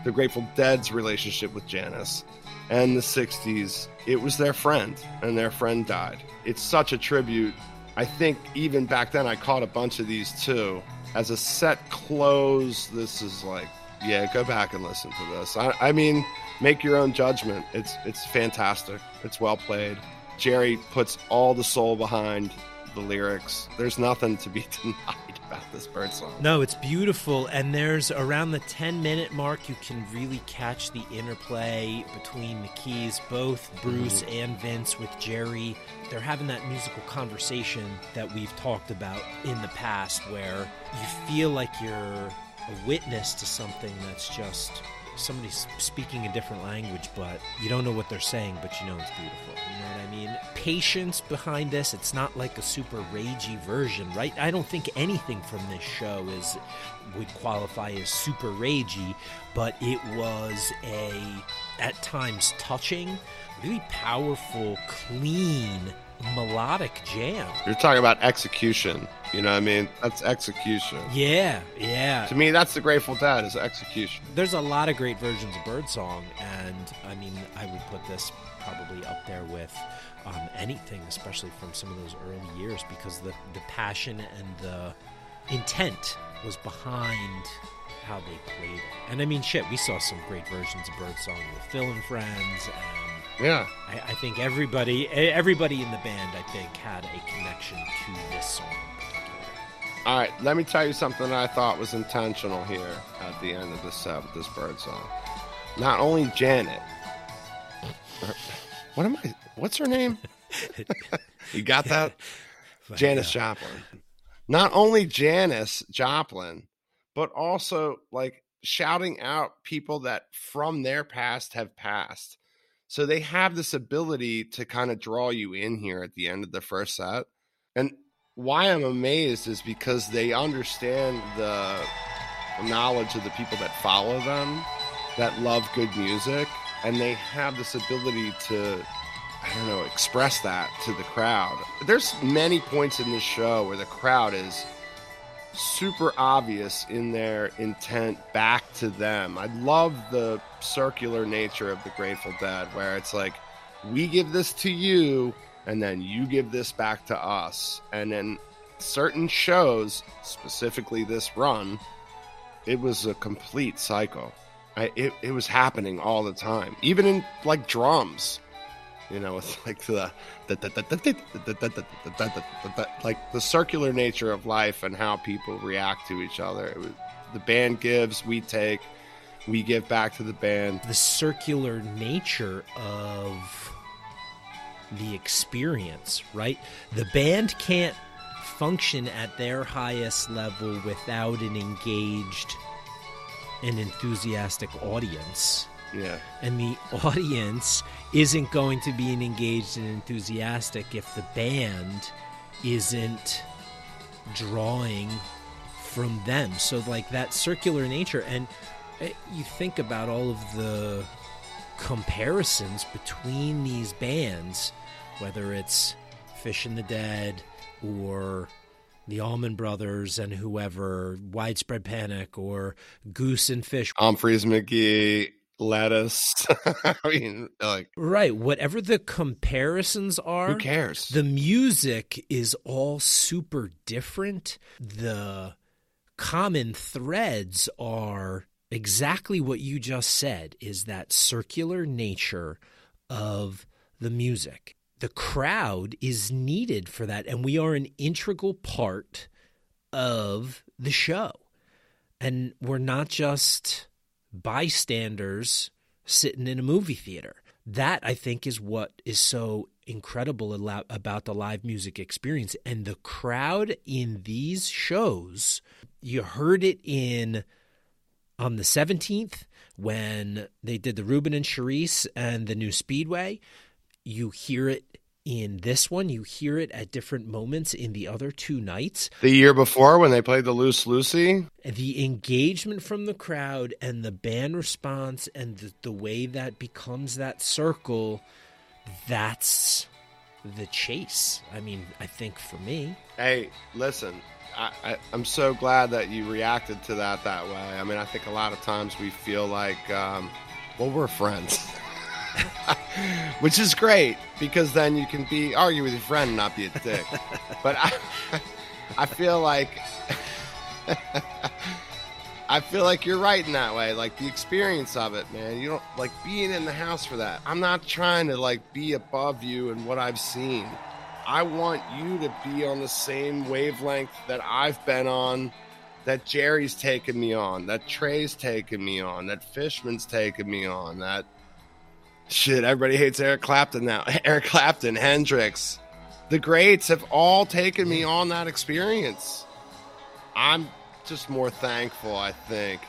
the Grateful Dead's relationship with Janis, and the '60s, it was their friend, and their friend died. It's such a tribute. I think even back then, I caught a bunch of these too. As a set close, this is like, yeah, go back and listen to this. I, I mean, make your own judgment. It's it's fantastic. It's well played. Jerry puts all the soul behind the lyrics. There's nothing to be denied about this bird song. No, it's beautiful, and there's around the 10 minute mark, you can really catch the interplay between the keys, both Bruce mm-hmm. and Vince with Jerry. They're having that musical conversation that we've talked about in the past where you feel like you're a witness to something that's just somebody's speaking a different language, but you don't know what they're saying, but you know it's beautiful. You know what I mean? Patience behind this. It's not like a super ragey version, right? I don't think anything from this show is would qualify as super ragey, but it was a at times touching, really powerful, clean, melodic jam. You're talking about execution. You know what I mean? That's execution. Yeah, yeah. To me, that's the Grateful Dead is execution. There's a lot of great versions of Birdsong, and I mean, I would put this probably up there with um, anything, especially from some of those early years, because the, the passion and the intent was behind how they played it. And I mean, shit, we saw some great versions of Birdsong with Phil and Friends, and Yeah. I, I think everybody, everybody in the band, I think, had a connection to this song in particular. All right, let me tell you something I thought was intentional here at the end of this set with this bird song. Not only Janet, what am I? What's her name? you got that? But, Janis. Joplin. Not only Janis Joplin, but also like shouting out people that from their past have passed. So they have this ability to kind of draw you in here at the end of the first set. And why I'm amazed is because they understand the knowledge of the people that follow them, that love good music, and they have this ability to I don't know, express that to the crowd. There's many points in this show where the crowd is super obvious in their intent back to them. I love the circular nature of the Grateful Dead, where it's like, we give this to you, and then you give this back to us. And then certain shows, specifically this run, it was a complete cycle. I, it, it was happening all the time, even in like drums you know, it's like the, like the circular nature of life and how people react to each other. The band gives, we take, we give back to the band. the circular nature of the experience, right? The band can't function at their highest level without an engaged and enthusiastic audience. Yeah, And the audience isn't going to be an engaged and enthusiastic if the band isn't drawing from them. So, like that circular nature, and eh, you think about all of the comparisons between these bands, whether it's Phish and the Dead or the Allman Brothers and whoever, Widespread Panic or Goose and Phish, Umphrey's McGee, lettuce. I mean, like, Right. Whatever the comparisons are, who cares? the music is all super different. The common threads are exactly what you just said is that circular nature of the music. The crowd is needed for that and we are an integral part of the show. And we're not just bystanders sitting in a movie theater. That I think is what is so incredible about the live music experience and the crowd in these shows. You heard it in on the 17th when they did the Reuben and Cerise and the new Speedway. You hear it in this one. You hear it at different moments in the other two nights. The year before when they played the Loose Lucy? The engagement from the crowd and the band response and the, the way that becomes that circle, that's the chase. I mean, I think for me. Hey, listen, I, am so glad that you reacted to that that way. I mean, I think a lot of times we feel like, um, well, we're friends. Which is great because then you can be argue with your friend and not be a dick. but I, I feel like I feel like you're right in that way. Like the experience of it, man. You don't like being in the house for that. I'm not trying to like be above you and what I've seen. I want you to be on the same wavelength that I've been on, that Jerry's taken me on, that Trey's taken me on, that Fishman's taken me on, that shit, everybody hates Eric Clapton now. Eric Clapton, Hendrix. The greats have all taken me on that experience. I'm just more thankful, I think.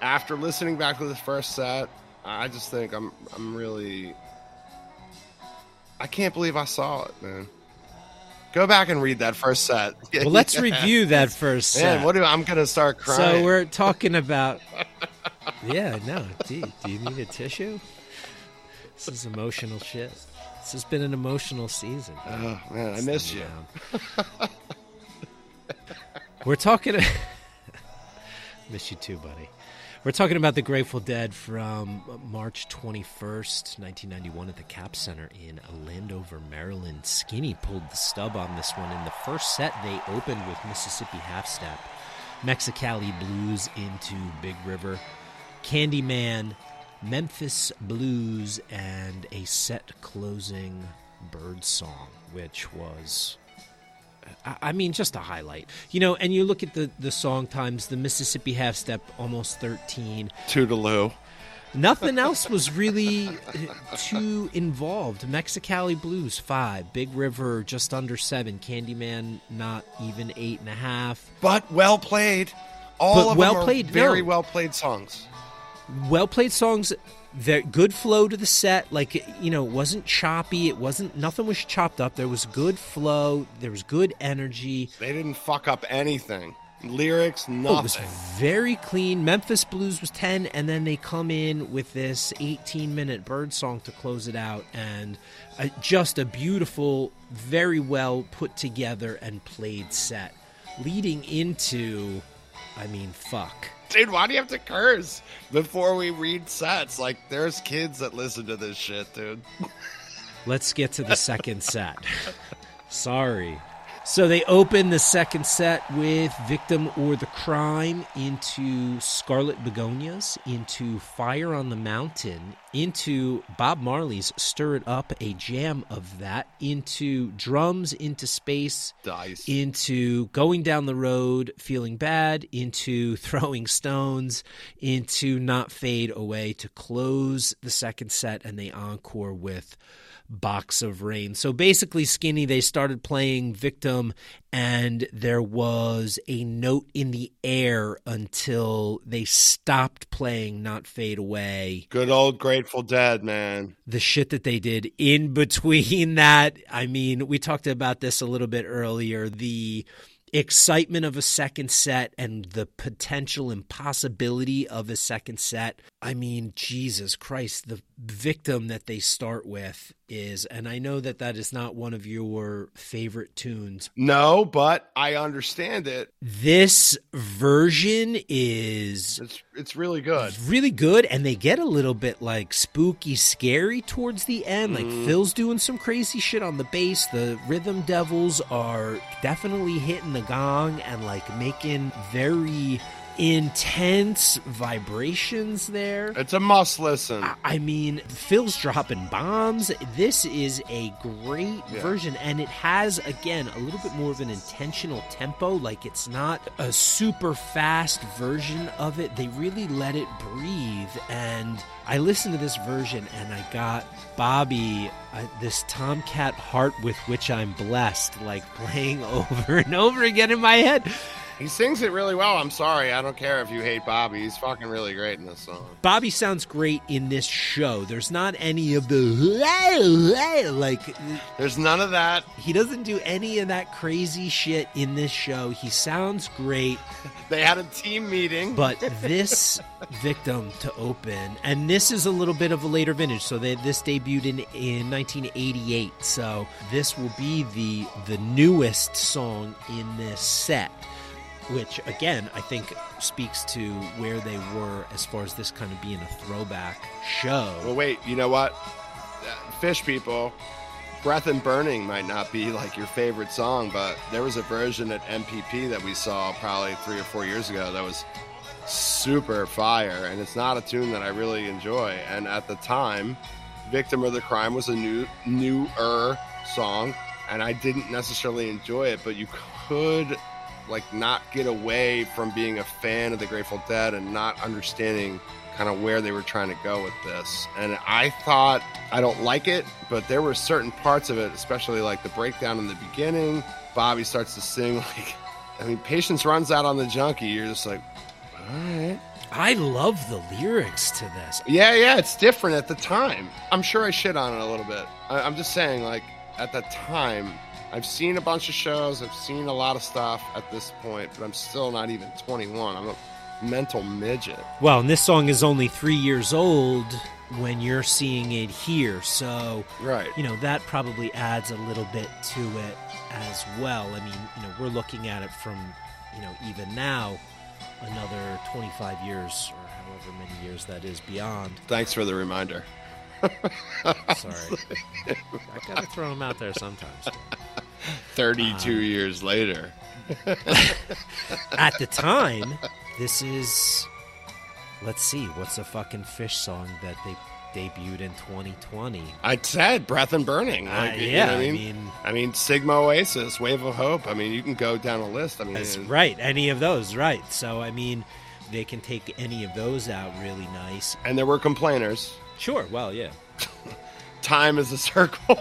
After listening back to the first set, I just think I'm I'm really I can't believe I saw it, man. Go back and read that first set. Well, let's review that first set. Man, what do I'm gonna start crying? So we're talking about. yeah, no. Do, do you need a tissue? This is emotional shit. This has been an emotional season. Oh man, I miss you. we're talking. miss you too, buddy. We're talking about the Grateful Dead from March 21st, 1991, at the Cap Center in Landover, Maryland. Skinny pulled the stub on this one. In the first set, they opened with Mississippi Half Step, Mexicali Blues into Big River, Candyman, Memphis Blues, and a set closing bird song, which was I mean, just a highlight, you know. And you look at the the song times, the Mississippi Half Step, almost thirteen. Toodaloo. Nothing else was really uh, too involved. Mexicali Blues five, Big River just under seven, Candyman not even eight and a half. But well played. All but of well them played, very no. well played songs. Well played songs there good flow to the set like you know it wasn't choppy it wasn't nothing was chopped up there was good flow there was good energy. They didn't fuck up anything. Lyrics nothing oh, it was very clean. Memphis blues was 10 and then they come in with this 18 minute bird song to close it out and uh, just a beautiful very well put together and played set leading into i mean fuck Dude, why do you have to curse before we read sets? Like, there's kids that listen to this shit, dude. Let's get to the second set. Sorry. So they open the second set with Victim or the Crime into Scarlet Begonias, into Fire on the Mountain, into Bob Marley's Stir It Up, a jam of that, into Drums into Space, Dice. into Going Down the Road, Feeling Bad, into Throwing Stones, into Not Fade Away to close the second set, and they encore with box of rain. So basically, Skinny, they started playing Victim, and there was a note in the air until they stopped playing Not Fade Away. Good old Grateful Dead, man. The shit that they did in between that. I mean, we talked about this a little bit earlier. The excitement of a second set and the potential impossibility of a second set. I mean, Jesus Christ, the victim that they start with is, and I know that that is not one of your favorite tunes. No, but I understand it. This version is it's, it's really good. really good, and they get a little bit like spooky, scary towards the end. Like mm. Phil's doing some crazy shit on the bass. The rhythm devils are definitely hitting the gong and like making very intense vibrations there. It's a must listen. I- I mean, Phil's dropping bombs. This is a great Yeah. version, and it has, again, a little bit more of an intentional tempo. Like, it's not a super fast version of it. They really let it breathe. And I listened to this version, and I got Bobby, uh, this Tomcat heart with which I'm blessed, like playing over and over again in my head. He sings it really well. I'm sorry. I don't care if you hate Bobby. He's fucking really great in this song. Bobby sounds great in this show. There's not any of the like There's none of that. he doesn't do any of that crazy shit in this show. He sounds great, They had a team meeting. but this victim to open, and this is a little bit of a later vintage. So they, this debuted in in 1988. So this will be the the newest song in this set. Which again, I think speaks to where they were as far as this kind of being a throwback show. Well, wait. You know what? Uh, Phish people, "Breath and Burning" might not be like your favorite song, but there was a version at MPP that we saw probably three or four years ago that was super fire, and it's not a tune that I really enjoy. And at the time, "Victim of the Crime" was a new newer song, and I didn't necessarily enjoy it, but you could like not get away from being a fan of the Grateful Dead and not understanding kind of where they were trying to go with this. And I thought I don't like it, but there were certain parts of it, especially like the breakdown in the beginning. Bobby starts to sing like I mean, patience runs out on the junkie. You're just like, all right. I love the lyrics to this. Yeah, yeah, it's different at the time. I'm sure I shit on it a little bit. I, I'm just saying, like, at the time, I've seen a bunch of shows, I've seen a lot of stuff at this point, but I'm still not even 21. I'm a mental midget. Well, and this song is only three years old when you're seeing it here, so Right. you know that probably adds a little bit to it as well. I mean, you know, we're looking at it from, you know, even now, another 25 years or however many years that is beyond. Thanks for the reminder. Sorry, I gotta throw them out there sometimes. 32 years later. At the time, this is. Let's see, what's a fucking Phish song that they debuted in 2020? I said breath and burning. Uh, Like, you know yeah, I I mean, mean, I mean, Sigma Oasis, Wave of Hope. I mean, you can go down a list. I mean, That's right. Any of those, right? So I mean, they can take any of those out really nice. and there were complainers. Sure. Well, yeah. Time is a circle.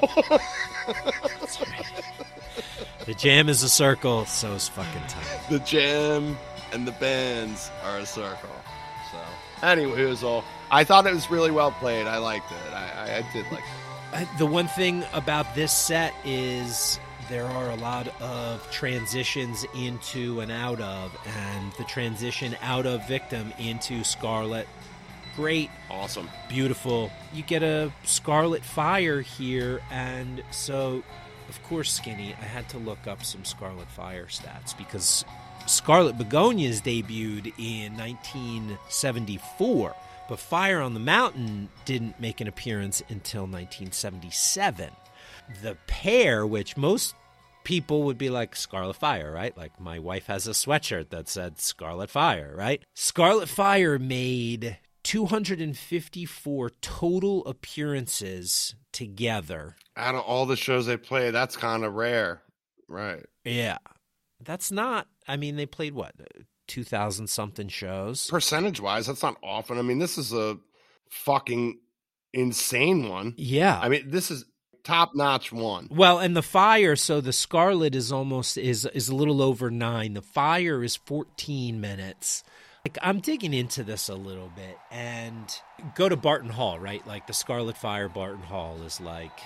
The jam is a circle, so is fucking time. the jam and the bands are a circle. So, anyway, all. I thought it was really well played. I liked it. I, I, I did like it. Uh, The one thing about this set is there are a lot of transitions into and out of, and the transition out of Victim into Scarlet. Great, Awesome. beautiful. You get a Scarlet Fire here, and so, of course, Skinny, I had to look up some Scarlet Fire stats because Scarlet Begonias debuted in 1974, but Fire on the Mountain didn't make an appearance until 1977. The pair, which most people would be like Scarlet Fire, right? Like my wife has a sweatshirt that said Scarlet Fire, right? Scarlet Fire made 254 total appearances together. Out of all the shows they play, that's kind of rare. Right. Yeah. That's not, I mean, they played what, 2,000 something shows? Percentage wise, that's not often. I mean, this is a fucking insane one. Yeah. I mean, this is top notch one. Well, and the fire, so the Scarlet is almost is is a little over nine. The fire is fourteen minutes. Like I'm digging into this a little bit, and go to Barton Hall, right? Like the Scarlet Fire, Barton Hall is like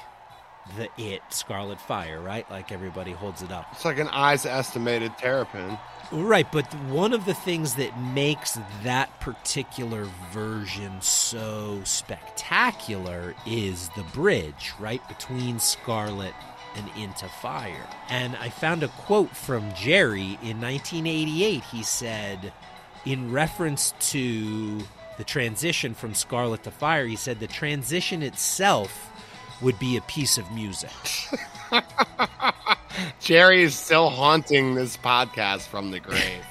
the it Scarlet Fire, right? Like everybody holds it up. It's like an eyes estimated terrapin. Right, but one of the things that makes that particular version so spectacular is the bridge, right, between Scarlet and Into Fire. And I found a quote from Jerry in 1988. He said, in reference to the transition from Scarlet to Fire, he said the transition itself would be a piece of music. Jerry is still haunting this podcast from the grave.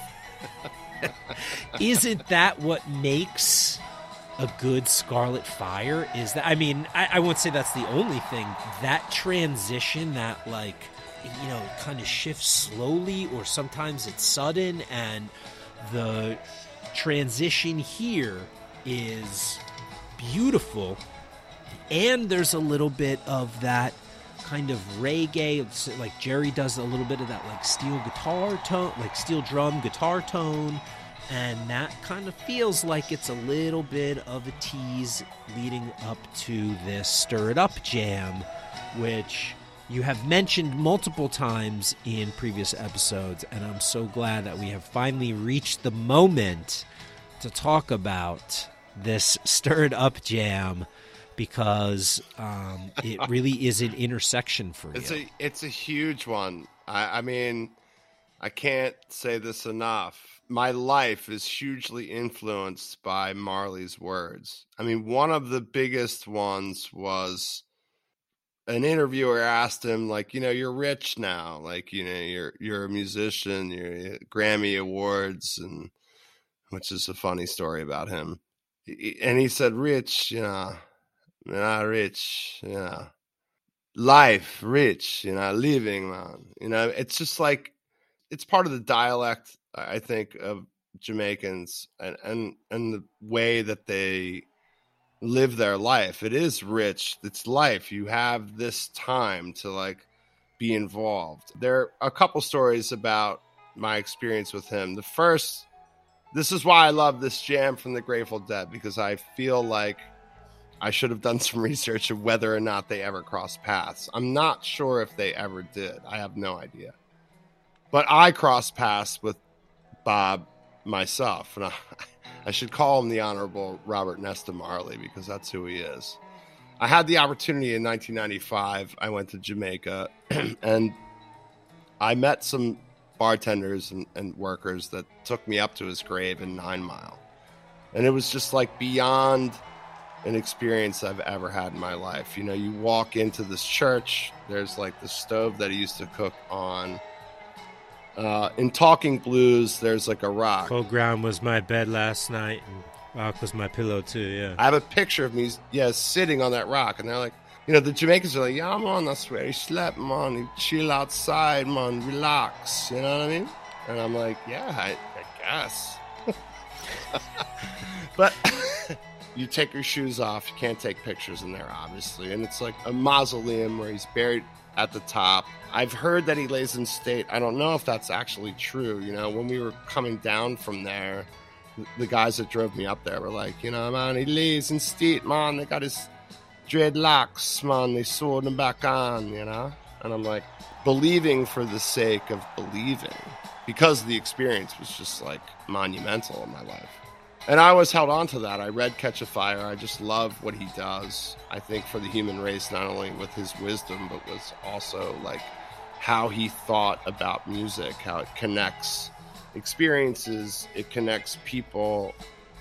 Isn't that what makes a good Scarlet Fire? Is that I mean, I, I won't say that's the only thing. That transition, that like you know, kind of shifts slowly or sometimes it's sudden and the transition here is beautiful and there's a little bit of that kind of reggae like jerry does a little bit of that like steel guitar tone like steel drum guitar tone and that kind of feels like it's a little bit of a tease leading up to this stir it up jam which you have mentioned multiple times in previous episodes and i'm so glad that we have finally reached the moment to talk about this stirred up jam because um, it really is an intersection for it's you. a it's a huge one. I, I mean, I can't say this enough. My life is hugely influenced by Marley's words. I mean, one of the biggest ones was an interviewer asked him, like, you know, you're rich now, like, you know, you're you're a musician, you're Grammy awards, and which is a funny story about him. And he said, "Rich, you know, not rich, you know, life, rich, you know, living, man. You know, it's just like it's part of the dialect, I think, of Jamaicans and and and the way that they live their life. It is rich. It's life. You have this time to like be involved. There are a couple stories about my experience with him. The first this is why I love this jam from the Grateful Dead because I feel like I should have done some research of whether or not they ever crossed paths. I'm not sure if they ever did. I have no idea. But I crossed paths with Bob myself, and I, I should call him the Honorable Robert Nesta Marley because that's who he is. I had the opportunity in 1995. I went to Jamaica, and I met some bartenders and, and workers that took me up to his grave in Nine Mile, and it was just like beyond an experience I've ever had in my life. You know, you walk into this church, there's like the stove that he used to cook on. Uh, in Talking Blues, there's like a rock. Cold ground was my bed last night, and rock was my pillow too. Yeah, I have a picture of me, yeah, sitting on that rock, and they're like, you know, the Jamaicans are like, yeah, man, that's where he slept, man. He chill outside, man, relax. You know what I mean? And I'm like, yeah, I, I guess. but you take your shoes off. You can't take pictures in there, obviously. And it's like a mausoleum where he's buried at the top. I've heard that he lays in state. I don't know if that's actually true. You know, when we were coming down from there, the guys that drove me up there were like, you know, man, he lays in state, man. They got his dreadlocks, man. They sewed them back on, you know? And I'm like, believing for the sake of believing because the experience was just like monumental in my life. And I always held on to that. I read Catch a Fire. I just love what he does. I think for the human race, not only with his wisdom, but was also like how he thought about music, how it connects experiences, it connects people.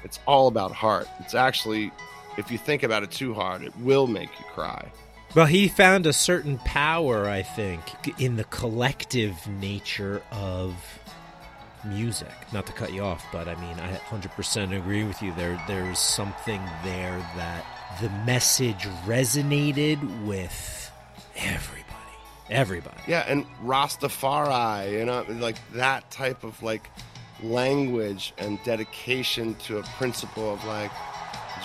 It's all about heart. It's actually, if you think about it too hard, it will make you cry. Well, he found a certain power, I think, in the collective nature of music. Not to cut you off, but I mean, I 100% agree with you. There, there's something there that the message resonated with everybody. Everybody. Yeah, and Rastafari, you know, like that type of like language and dedication to a principle of like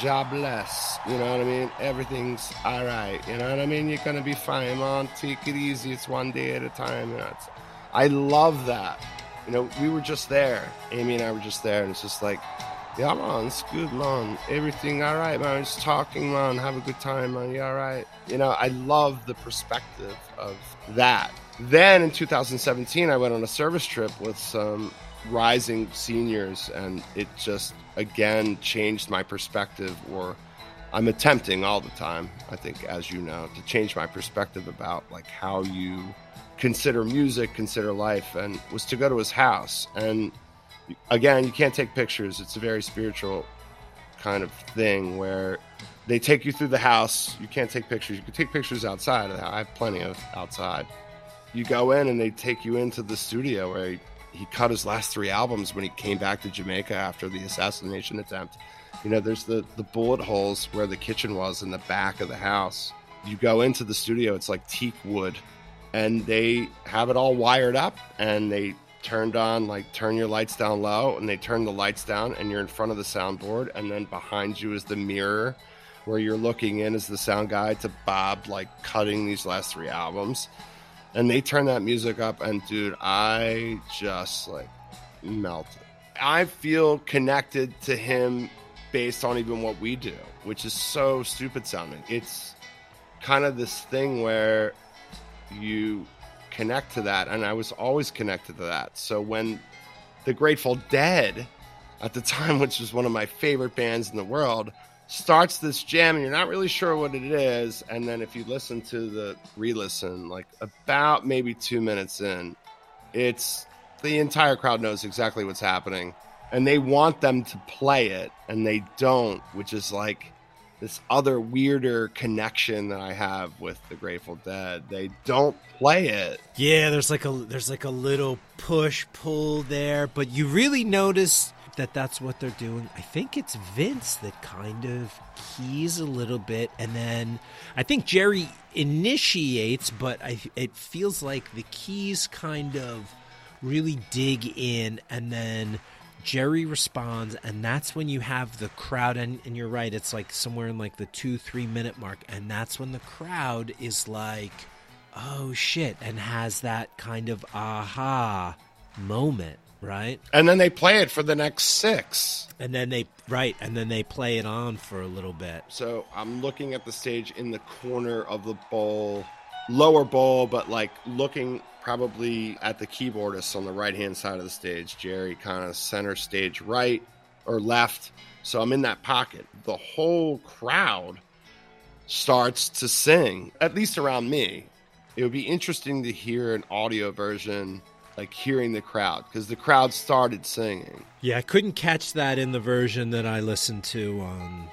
jobless. You know what I mean? Everything's all right. You know what I mean? You're gonna be fine, man. Take it easy. It's one day at a time. You know, I love that you know, we were just there. Amy and I were just there, and it's just like, yeah, man, it's good, man. Everything all right, man. Just talking, man. Have a good time, man. You all right? You know, I love the perspective of that. Then in 2017, I went on a service trip with some rising seniors, and it just again changed my perspective. Or I'm attempting all the time, I think, as you know, to change my perspective about like how you consider music, consider life, and was to go to his house. And again, you can't take pictures. It's a very spiritual kind of thing where they take you through the house. You can't take pictures. You can take pictures outside. I have plenty of outside. You go in and they take you into the studio where he he cut his last three albums when he came back to Jamaica after the assassination attempt. You know, there's the the bullet holes where the kitchen was in the back of the house. You go into the studio, it's like teak wood, and they have it all wired up, and they turned on like turn your lights down low, and they turn the lights down, and you're in front of the soundboard, and then behind you is the mirror where you're looking in as the sound guy to Bob, like cutting these last three albums. And they turn that music up, and dude, I just like melted. I feel connected to him based on even what we do, which is so stupid sounding. It's kind of this thing where you connect to that, and I was always connected to that. So when the Grateful Dead, at the time, which was one of my favorite bands in the world, starts this jam and you're not really sure what it is and then if you listen to the re-listen like about maybe two minutes in it's the entire crowd knows exactly what's happening and they want them to play it and they don't which is like this other weirder connection that i have with the grateful dead they don't play it yeah there's like a there's like a little push pull there but you really notice that that's what they're doing. I think it's Vince that kind of keys a little bit, and then I think Jerry initiates, but I, it feels like the keys kind of really dig in, and then Jerry responds, and that's when you have the crowd, and, and you're right, it's like somewhere in like the two, three minute mark, and that's when the crowd is like, oh shit, and has that kind of aha moment right? And then they play it for the next six. And then they right, and then they play it on for a little bit. So I'm looking at the stage in the corner of the bowl, lower bowl, but like looking probably at the keyboardist on the right hand side of the stage. Jerry kind of center stage right or left. So I'm in that pocket. The whole crowd starts to sing, at least around me. It would be interesting to hear an audio version like hearing the crowd because the crowd started singing. Yeah, I couldn't catch that in the version that I listened to on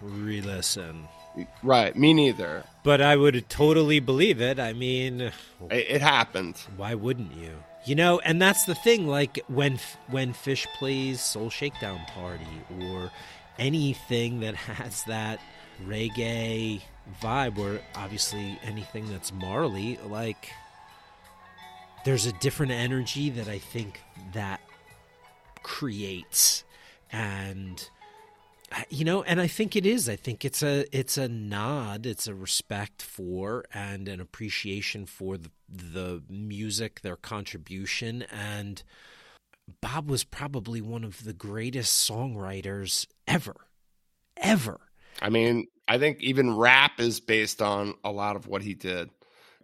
re-listen. Right, me neither. But I would totally believe it. I mean, it, it happened. Why wouldn't you? You know, and that's the thing. Like when when Phish plays Soul Shakedown Party or anything that has that reggae vibe, or obviously anything that's Marley, like there's a different energy that I think that creates and you know and i think it is i think it's a it's a nod it's a respect for and an appreciation for the, the music their contribution and bob was probably one of the greatest songwriters ever ever i mean i think even rap is based on a lot of what he did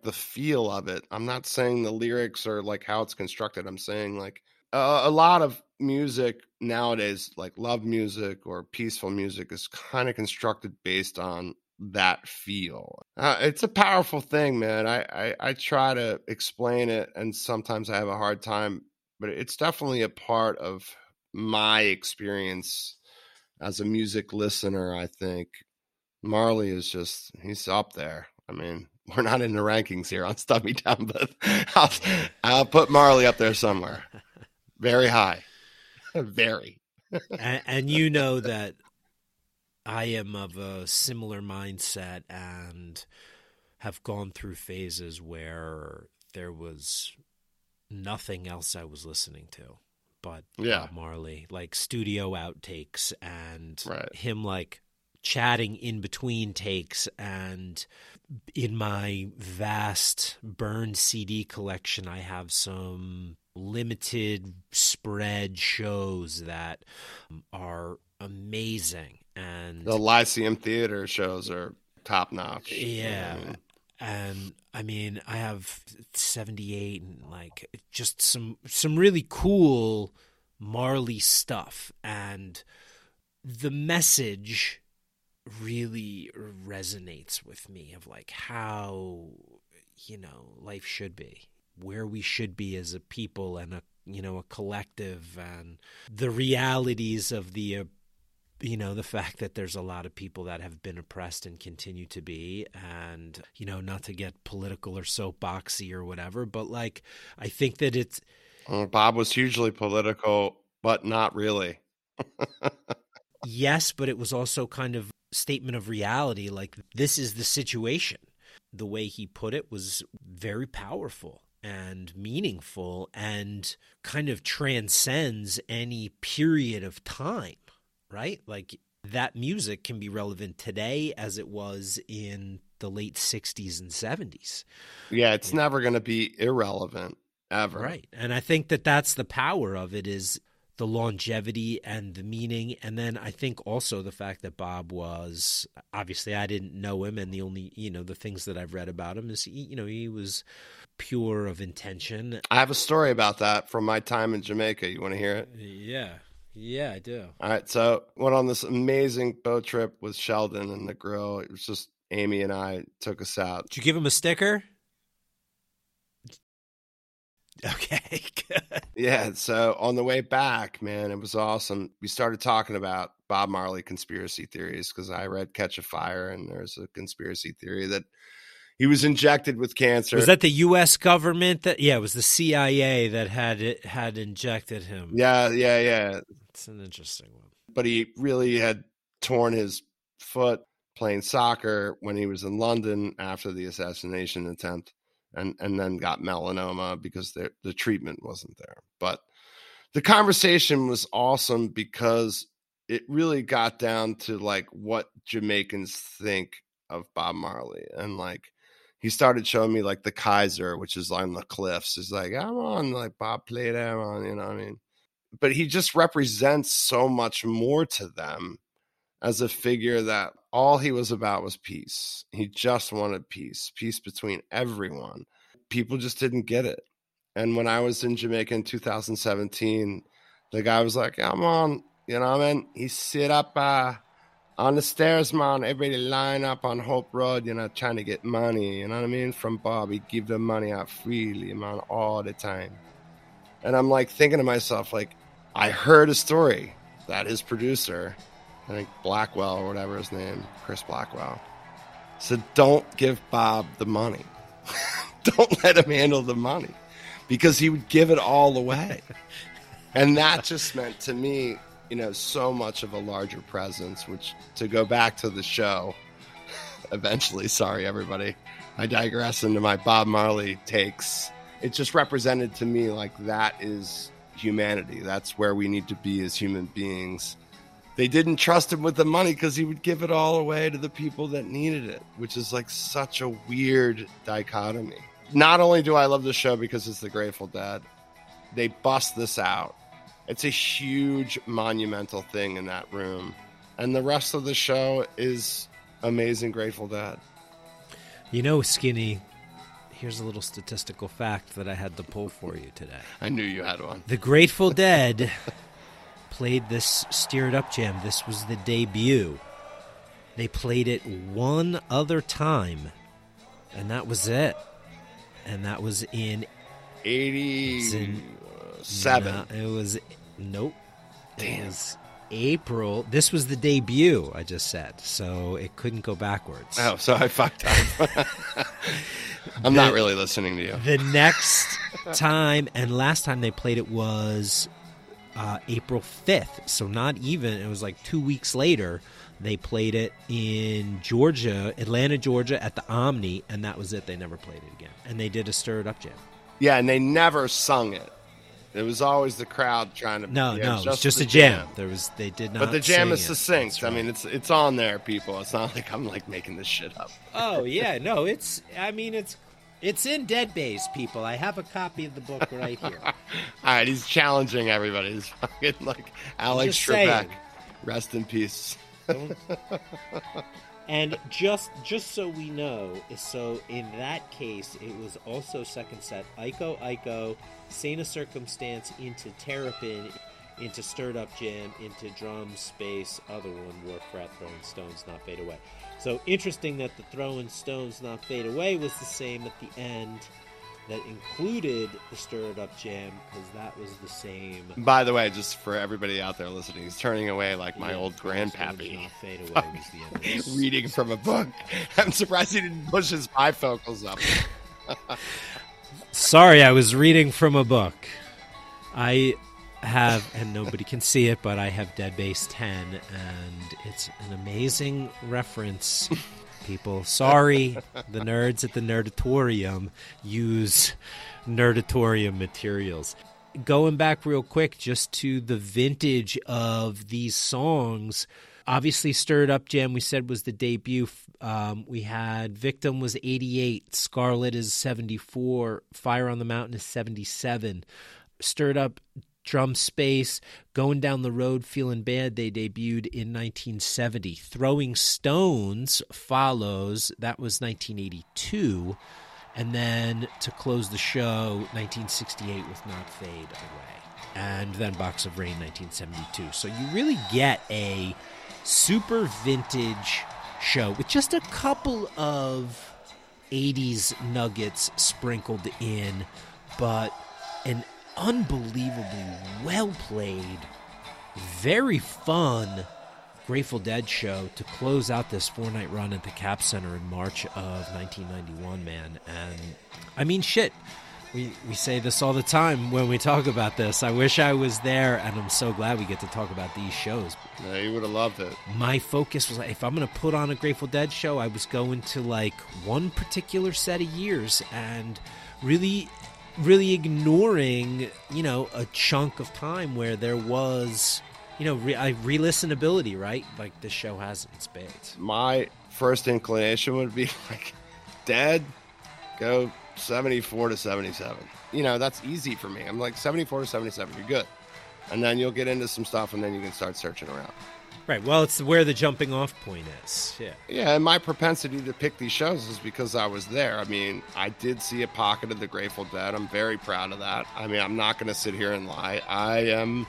the feel of it. I'm not saying the lyrics or like how it's constructed. I'm saying like uh, a lot of music nowadays, like love music or peaceful music, is kind of constructed based on that feel. Uh, it's a powerful thing, man. I, I I try to explain it, and sometimes I have a hard time, but it's definitely a part of my experience as a music listener. I think Marley is just he's up there. I mean, we're not in the rankings here on Stub Me Down, but I'll, I'll put Marley up there somewhere. Very high. Very. and, and you know that I am of a similar mindset and have gone through phases where there was nothing else I was listening to but yeah. Bob Marley, like studio outtakes and right. him like chatting in between takes and in my vast burned CD collection I have some limited spread shows that um, are amazing and the Lyceum Theater shows are top notch. Yeah. And I mean, I have 78 and like just some some really cool Marley stuff and the message really resonates with me of like how you know life should be where we should be as a people and a you know a collective and the realities of the uh, you know the fact that there's a lot of people that have been oppressed and continue to be and you know not to get political or soapboxy or whatever but like i think that it's Uh, Bob was hugely political, but not really. yes, but it was also kind of statement of reality like this is the situation. The way he put it was very powerful and meaningful and kind of transcends any period of time, right? Like that music can be relevant today as it was in the late 60s and 70s. Yeah, it's yeah. never going to be irrelevant ever. Right. And I think that that's the power of it is the longevity and the meaning and then I think also the fact that Bob was obviously I didn't know him and the only, you know, the things that I've read about him is he, you know, he was pure of intention. I have a story about that from my time in Jamaica. You want to hear it? Yeah. Yeah, I do. All right. So went on this amazing boat trip with Sheldon and the grill. It was just Amy and I took us out. Did you give him a sticker? Okay, good. Yeah, so on the way back, man, it was awesome. We started talking about Bob Marley conspiracy theories because I read Catch a Fire, and there's a conspiracy theory that he was injected with cancer. Was that the U.S. government that? Yeah, it was the CIA that had it had injected him. Yeah, yeah, yeah. It's an interesting one. But he really had torn his foot playing soccer when he was in London after the assassination attempt, and and then got melanoma because the the treatment wasn't there. But the conversation was awesome because it really got down to like what Jamaicans think of Bob Marley and like he started showing me like the Kaiser, which is on the cliffs. He's like, I'm on like Bob played them on, you know what I mean? But he just represents so much more to them as a figure that all he was about was peace. He just wanted peace, peace between everyone. People just didn't get it. And when I was in Jamaica in 2017, the guy was like, I'm on, you know what I mean? He sit up uh, on the stairs, man, everybody line up on Hope Road, you know, trying to get money, you know what I mean? From Bob, he'd give them money out freely, man, all the time. And I'm like thinking to myself, like, I heard a story that his producer, I think Blackwell or whatever his name, Chris Blackwell, said, don't give Bob the money. don't let him handle the money because he would give it all away. And that just meant to me you know, so much of a larger presence, which to go back to the show eventually, sorry everybody, I digress into my Bob Marley takes. It just represented to me like that is humanity. That's where we need to be as human beings. They didn't trust him with the money because he would give it all away to the people that needed it, which is like such a weird dichotomy. Not only do I love the show because it's the Grateful Dead, they bust this out it's a huge monumental thing in that room. And the rest of the show is amazing Grateful Dead. You know, Skinny, here's a little statistical fact that I had to pull for you today. I knew you had one. The Grateful Dead played this Stir It Up Jam. This was the debut. They played it one other time, and that was it. And that was in 87. it was uh, Nope. Damn. It was April. This was the debut, I just said. So it couldn't go backwards. Oh, so I fucked up. I'm the, not really listening to you. The next time and last time they played it was uh, April 5th. So not even, it was like two weeks later. They played it in Georgia, Atlanta, Georgia at the Omni, and that was it. They never played it again. And they did a Stir It Up jam. Yeah, and they never sung it. It was always the crowd trying to. No, yeah, no, it was just, just a jam. jam. There was they did not. But the jam is succinct. Right. I mean, it's it's on there, people. It's not like I'm like making this shit up. Oh yeah, no, it's. I mean, it's it's in Dead Base, people. I have a copy of the book right here. All right, he's challenging everybody. He's fucking like Alex Trebek. Rest in peace. and just just so we know, so in that case, it was also second set. Iko Saint of Circumstance into Terrapin, into Stir It Up Jam, into Drum Space, other one, Wharf Rat, Throwing Stones, Not Fade Away. So interesting that the Throwing Stones, Not Fade Away was the same at the end that included the Stir It Up Jam because that was the same. By the way, just for everybody out there listening, he's turning away like my yeah, old grandpappy. Fade Away was the end Reading from a book. I'm surprised he didn't push his bifocals up. Sorry, I was reading from a book. I have, and nobody can see it, but I have Dead Base 10, and it's an amazing reference. People, sorry, the nerds at the Nerdatorium use Nerdatorium materials. Going back real quick just to the vintage of these songs, obviously Stir It Up Jam, we said was the debut. Um, we had Victim was 88, Scarlet is 74, Fire on the Mountain is 77. Stirred Up Drum Space, Going Down the Road Feeling Bad, they debuted in 1970. Throwing Stones follows, that was 1982. And then to close the show, 1968 with Not Fade Away. And then Box of Rain, 1972. So you really get a super vintage show with just a couple of 80s nuggets sprinkled in, but an unbelievably well played, very fun Grateful Dead show to close out this four night run at the Cap Center in March of 1991, man. And I mean, shit. We, we say this all the time when we talk about this. I wish I was there, and I'm so glad we get to talk about these shows. Yeah, you would have loved it. My focus was like, if I'm going to put on a Grateful Dead show, I was going to like one particular set of years and really really ignoring, you know, a chunk of time where there was, you know, re- re-listenability, right? Like the show has its spades. My first inclination would be like, Dead, go 74 to 77. You know, that's easy for me. I'm like 74 to 77. You're good. And then you'll get into some stuff and then you can start searching around. Right. Well, it's where the jumping off point is. Yeah. Yeah, and my propensity to pick these shows is because I was there. I mean, I did see a pocket of the Grateful Dead. I'm very proud of that. I mean, I'm not going to sit here and lie. I am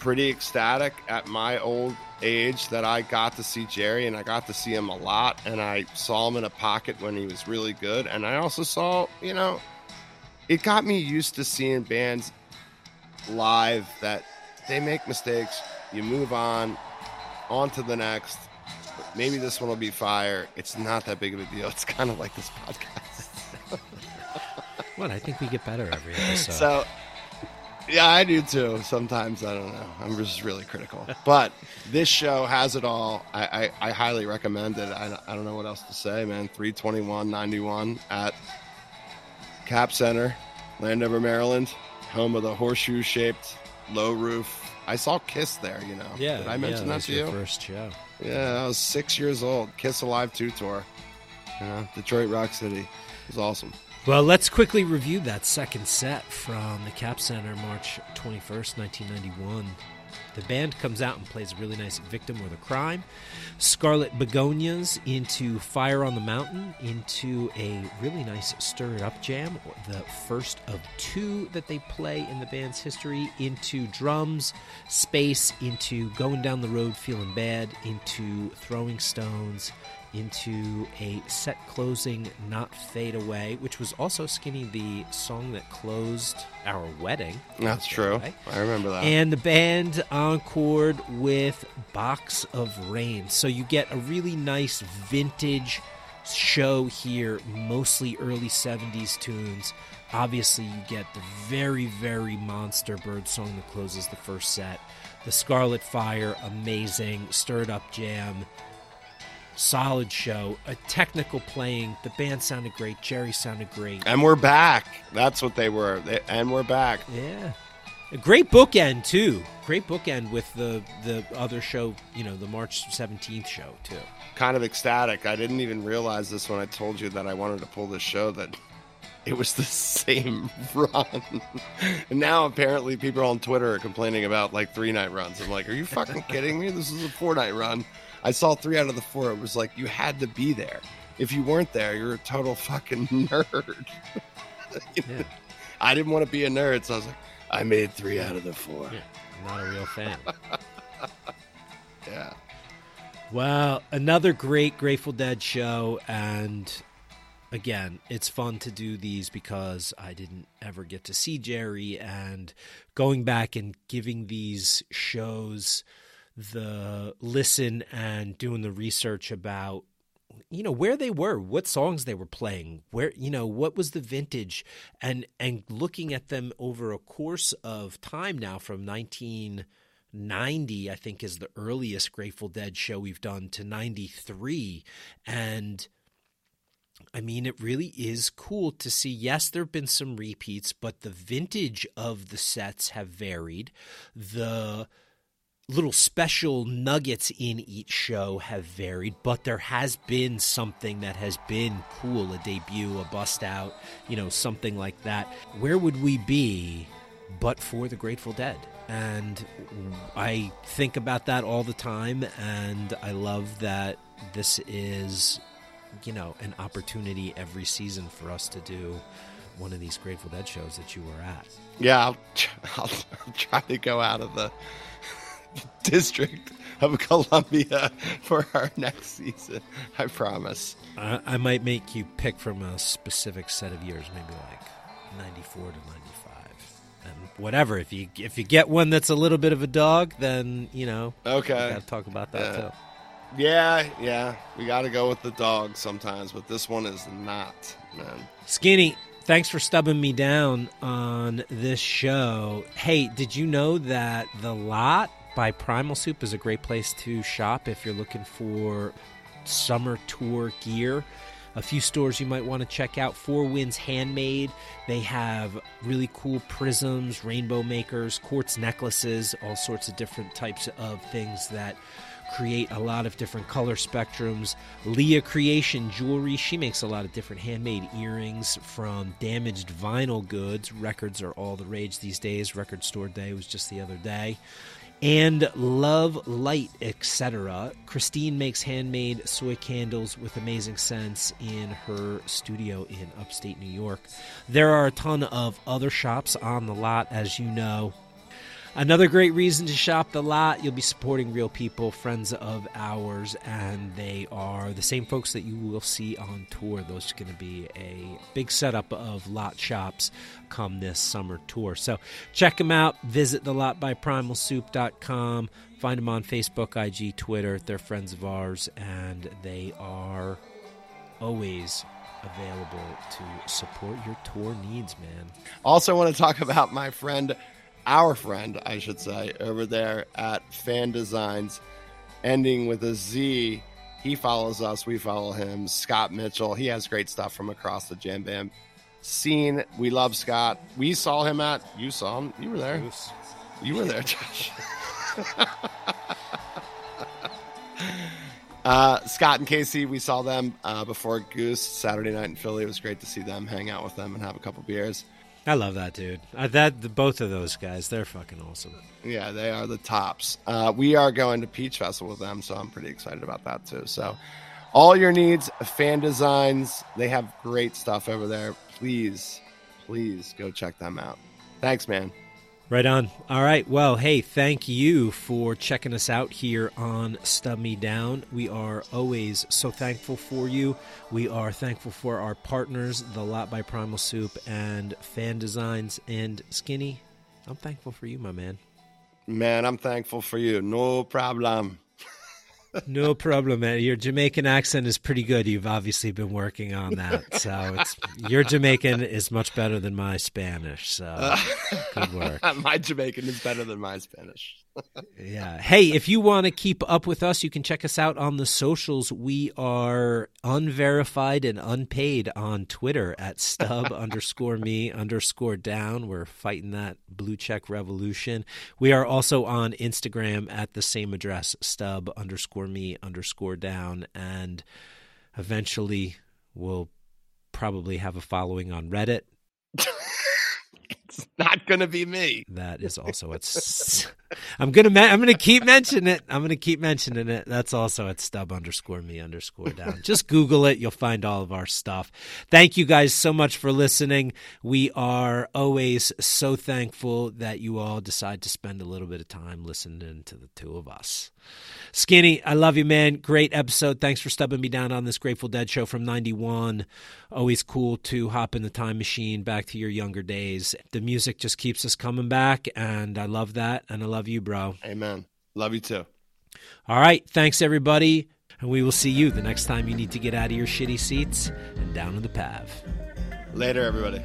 pretty ecstatic at my old age that I got to see Jerry and I got to see him a lot and I saw him in a pocket when he was really good and I also saw, you know, it got me used to seeing bands live that they make mistakes, you move on, on to the next. Maybe this one will be fire. It's not that big of a deal. It's kind of like this podcast. what? I think we get better every episode. So, yeah, I do too. Sometimes I don't know. I'm just really critical. But this show has it all. I, I, I highly recommend it. I, I don't know what else to say, man. 321.91 at Cap Center, Landover, Maryland, home of the horseshoe shaped low roof I saw Kiss there. You know. Yeah. Did I mention yeah, that, to you? First show. Yeah, I was six years old. Kiss Alive two tour. Yeah, Detroit Rock City. It was awesome. Well, let's quickly review that second set from the Cap Center, March 21st, 1991. The band comes out and plays a really nice Victim with a Crime. Scarlet Begonias into Fire on the Mountain, into a really nice Stir It Up jam, the first of two that they play in the band's history, into Drums, Space, into Going Down the Road Feeling Bad, into Throwing Stones, into a set closing Not Fade Away, which was also Skinny, the song that closed our wedding. That's true. I remember that. And the band encored with Box of Rain. So you get a really nice vintage show here, mostly early 70s tunes. Obviously, you get the very, very monster bird song that closes the first set. The Scarlet Fire, amazing. Stir It Up Jam solid show, a technical playing. The band sounded great. Jerry sounded great. And we're back. That's what they were. They, and we're back. Yeah. A great bookend too. Great bookend with the the other show, you know, the March 17th show too. Kind of ecstatic. I didn't even realize this when I told you that I wanted to pull this show that it was the same run. and now apparently people on Twitter are complaining about like three night runs. I'm like, are you fucking kidding me? This is a four night run. I saw three out of the four. It was like you had to be there. If you weren't there, you're a total fucking nerd. yeah. I didn't want to be a nerd, so I was like, I made three out of the four. Yeah, not a real fan. yeah. Well, another great Grateful Dead show, and again, it's fun to do these because I didn't ever get to see Jerry, and going back and giving these shows the listen and doing the research about you know where they were what songs they were playing where you know what was the vintage and and looking at them over a course of time now from 1990 i think is the earliest grateful dead show we've done to 93 and I mean, it really is cool to see. Yes, there have been some repeats, but the vintage of the sets have varied. The little special nuggets in each show have varied, but there has been something that has been cool a debut, a bust out, you know, something like that. Where would we be but for the Grateful Dead? And I think about that all the time, and I love that this is, you know, an opportunity every season for us to do one of these Grateful Dead shows that you were at. Yeah, I'll, I'll, I'll try to go out of the District of Columbia for our next season. I promise. I, I might make you pick from a specific set of years, maybe like '94 to '95, and whatever. If you if you get one that's a little bit of a dog, then you know. Okay. Got to talk about that Yeah. too. Yeah, yeah. We got to go with the dog sometimes, but this one is not, man. Skinny, thanks for stubbing me down on this show. Hey, did you know that the lot by Primal Soup is a great place to shop if you're looking for summer tour gear? A few stores you might want to check out. Four Winds Handmade. They have really cool prisms, rainbow makers, quartz necklaces, all sorts of different types of things that create a lot of different color spectrums. Leah Creation Jewelry, she makes a lot of different handmade earrings from damaged vinyl goods. Records are all the rage these days. Record Store Day was just the other day. And Love Light, etc. Christine makes handmade soy candles with amazing scents in her studio in upstate New York. There are a ton of other shops on the lot, as you know. Another great reason to shop the lot. You'll be supporting real people, friends of ours, and they are the same folks that you will see on tour. Those are going to be a big setup of lot shops come this summer tour. So check them out. Visit the lot by primalsoup.com. Find them on Facebook, IG, Twitter. They're friends of ours, and they are always available to support your tour needs, man. Also, want to talk about my friend, our friend, I should say, over there at Fan Designz, ending with a Z. He follows us, we follow him. Scott Mitchell, he has great stuff from across the jam band scene. We love Scott. We saw him at, you saw him, you were there. You were there, Josh. uh, Scott and Casey, we saw them uh, before Goose Saturday night in Philly. It was great to see them, hang out with them, and have a couple beers. I love that dude. Uh, that both of those guys, they're fucking awesome. Yeah, they are the tops. Uh, we are going to Peach Festival with them, so I'm pretty excited about that too. So, all your needs, fan designs, they have great stuff over there. Please, please go check them out. Thanks, man. Right on. All right. Well, hey, thank you for checking us out here on Stub Me Down. We are always so thankful for you. We are thankful for our partners, The Lot by Primal Soup and Fan Designz and Skinny. I'm thankful for you, my man. Man, I'm thankful for you. No problem. No problem, man. Your Jamaican accent is pretty good. You've obviously been working on that. So it's your Jamaican is much better than my Spanish. So uh, good work. my Jamaican is better than my Spanish. Yeah. Hey, if you want to keep up with us, you can check us out on the socials. We are unverified and unpaid on Twitter at stub underscore me underscore down. We're fighting that blue check revolution. We are also on Instagram at the same address, stub underscore me underscore down. And eventually we'll probably have a following on Reddit. It's not going to be me. That is also it's. I'm gonna. Me- I'm gonna keep mentioning it. I'm gonna keep mentioning it. That's also at stub underscore me underscore down. Just Google it. You'll find all of our stuff. Thank you guys so much for listening. We are always so thankful that you all decide to spend a little bit of time listening to the two of us. Skinny, I love you, man. Great episode. Thanks for stubbing me down on this Grateful Dead show from 91. Always cool to hop in the time machine back to your younger days. The music just keeps us coming back, and I love that. And I love you, bro. Amen. Love you too. All right. Thanks, everybody. And we will see you the next time you need to get out of your shitty seats and down in the pav. Later, everybody.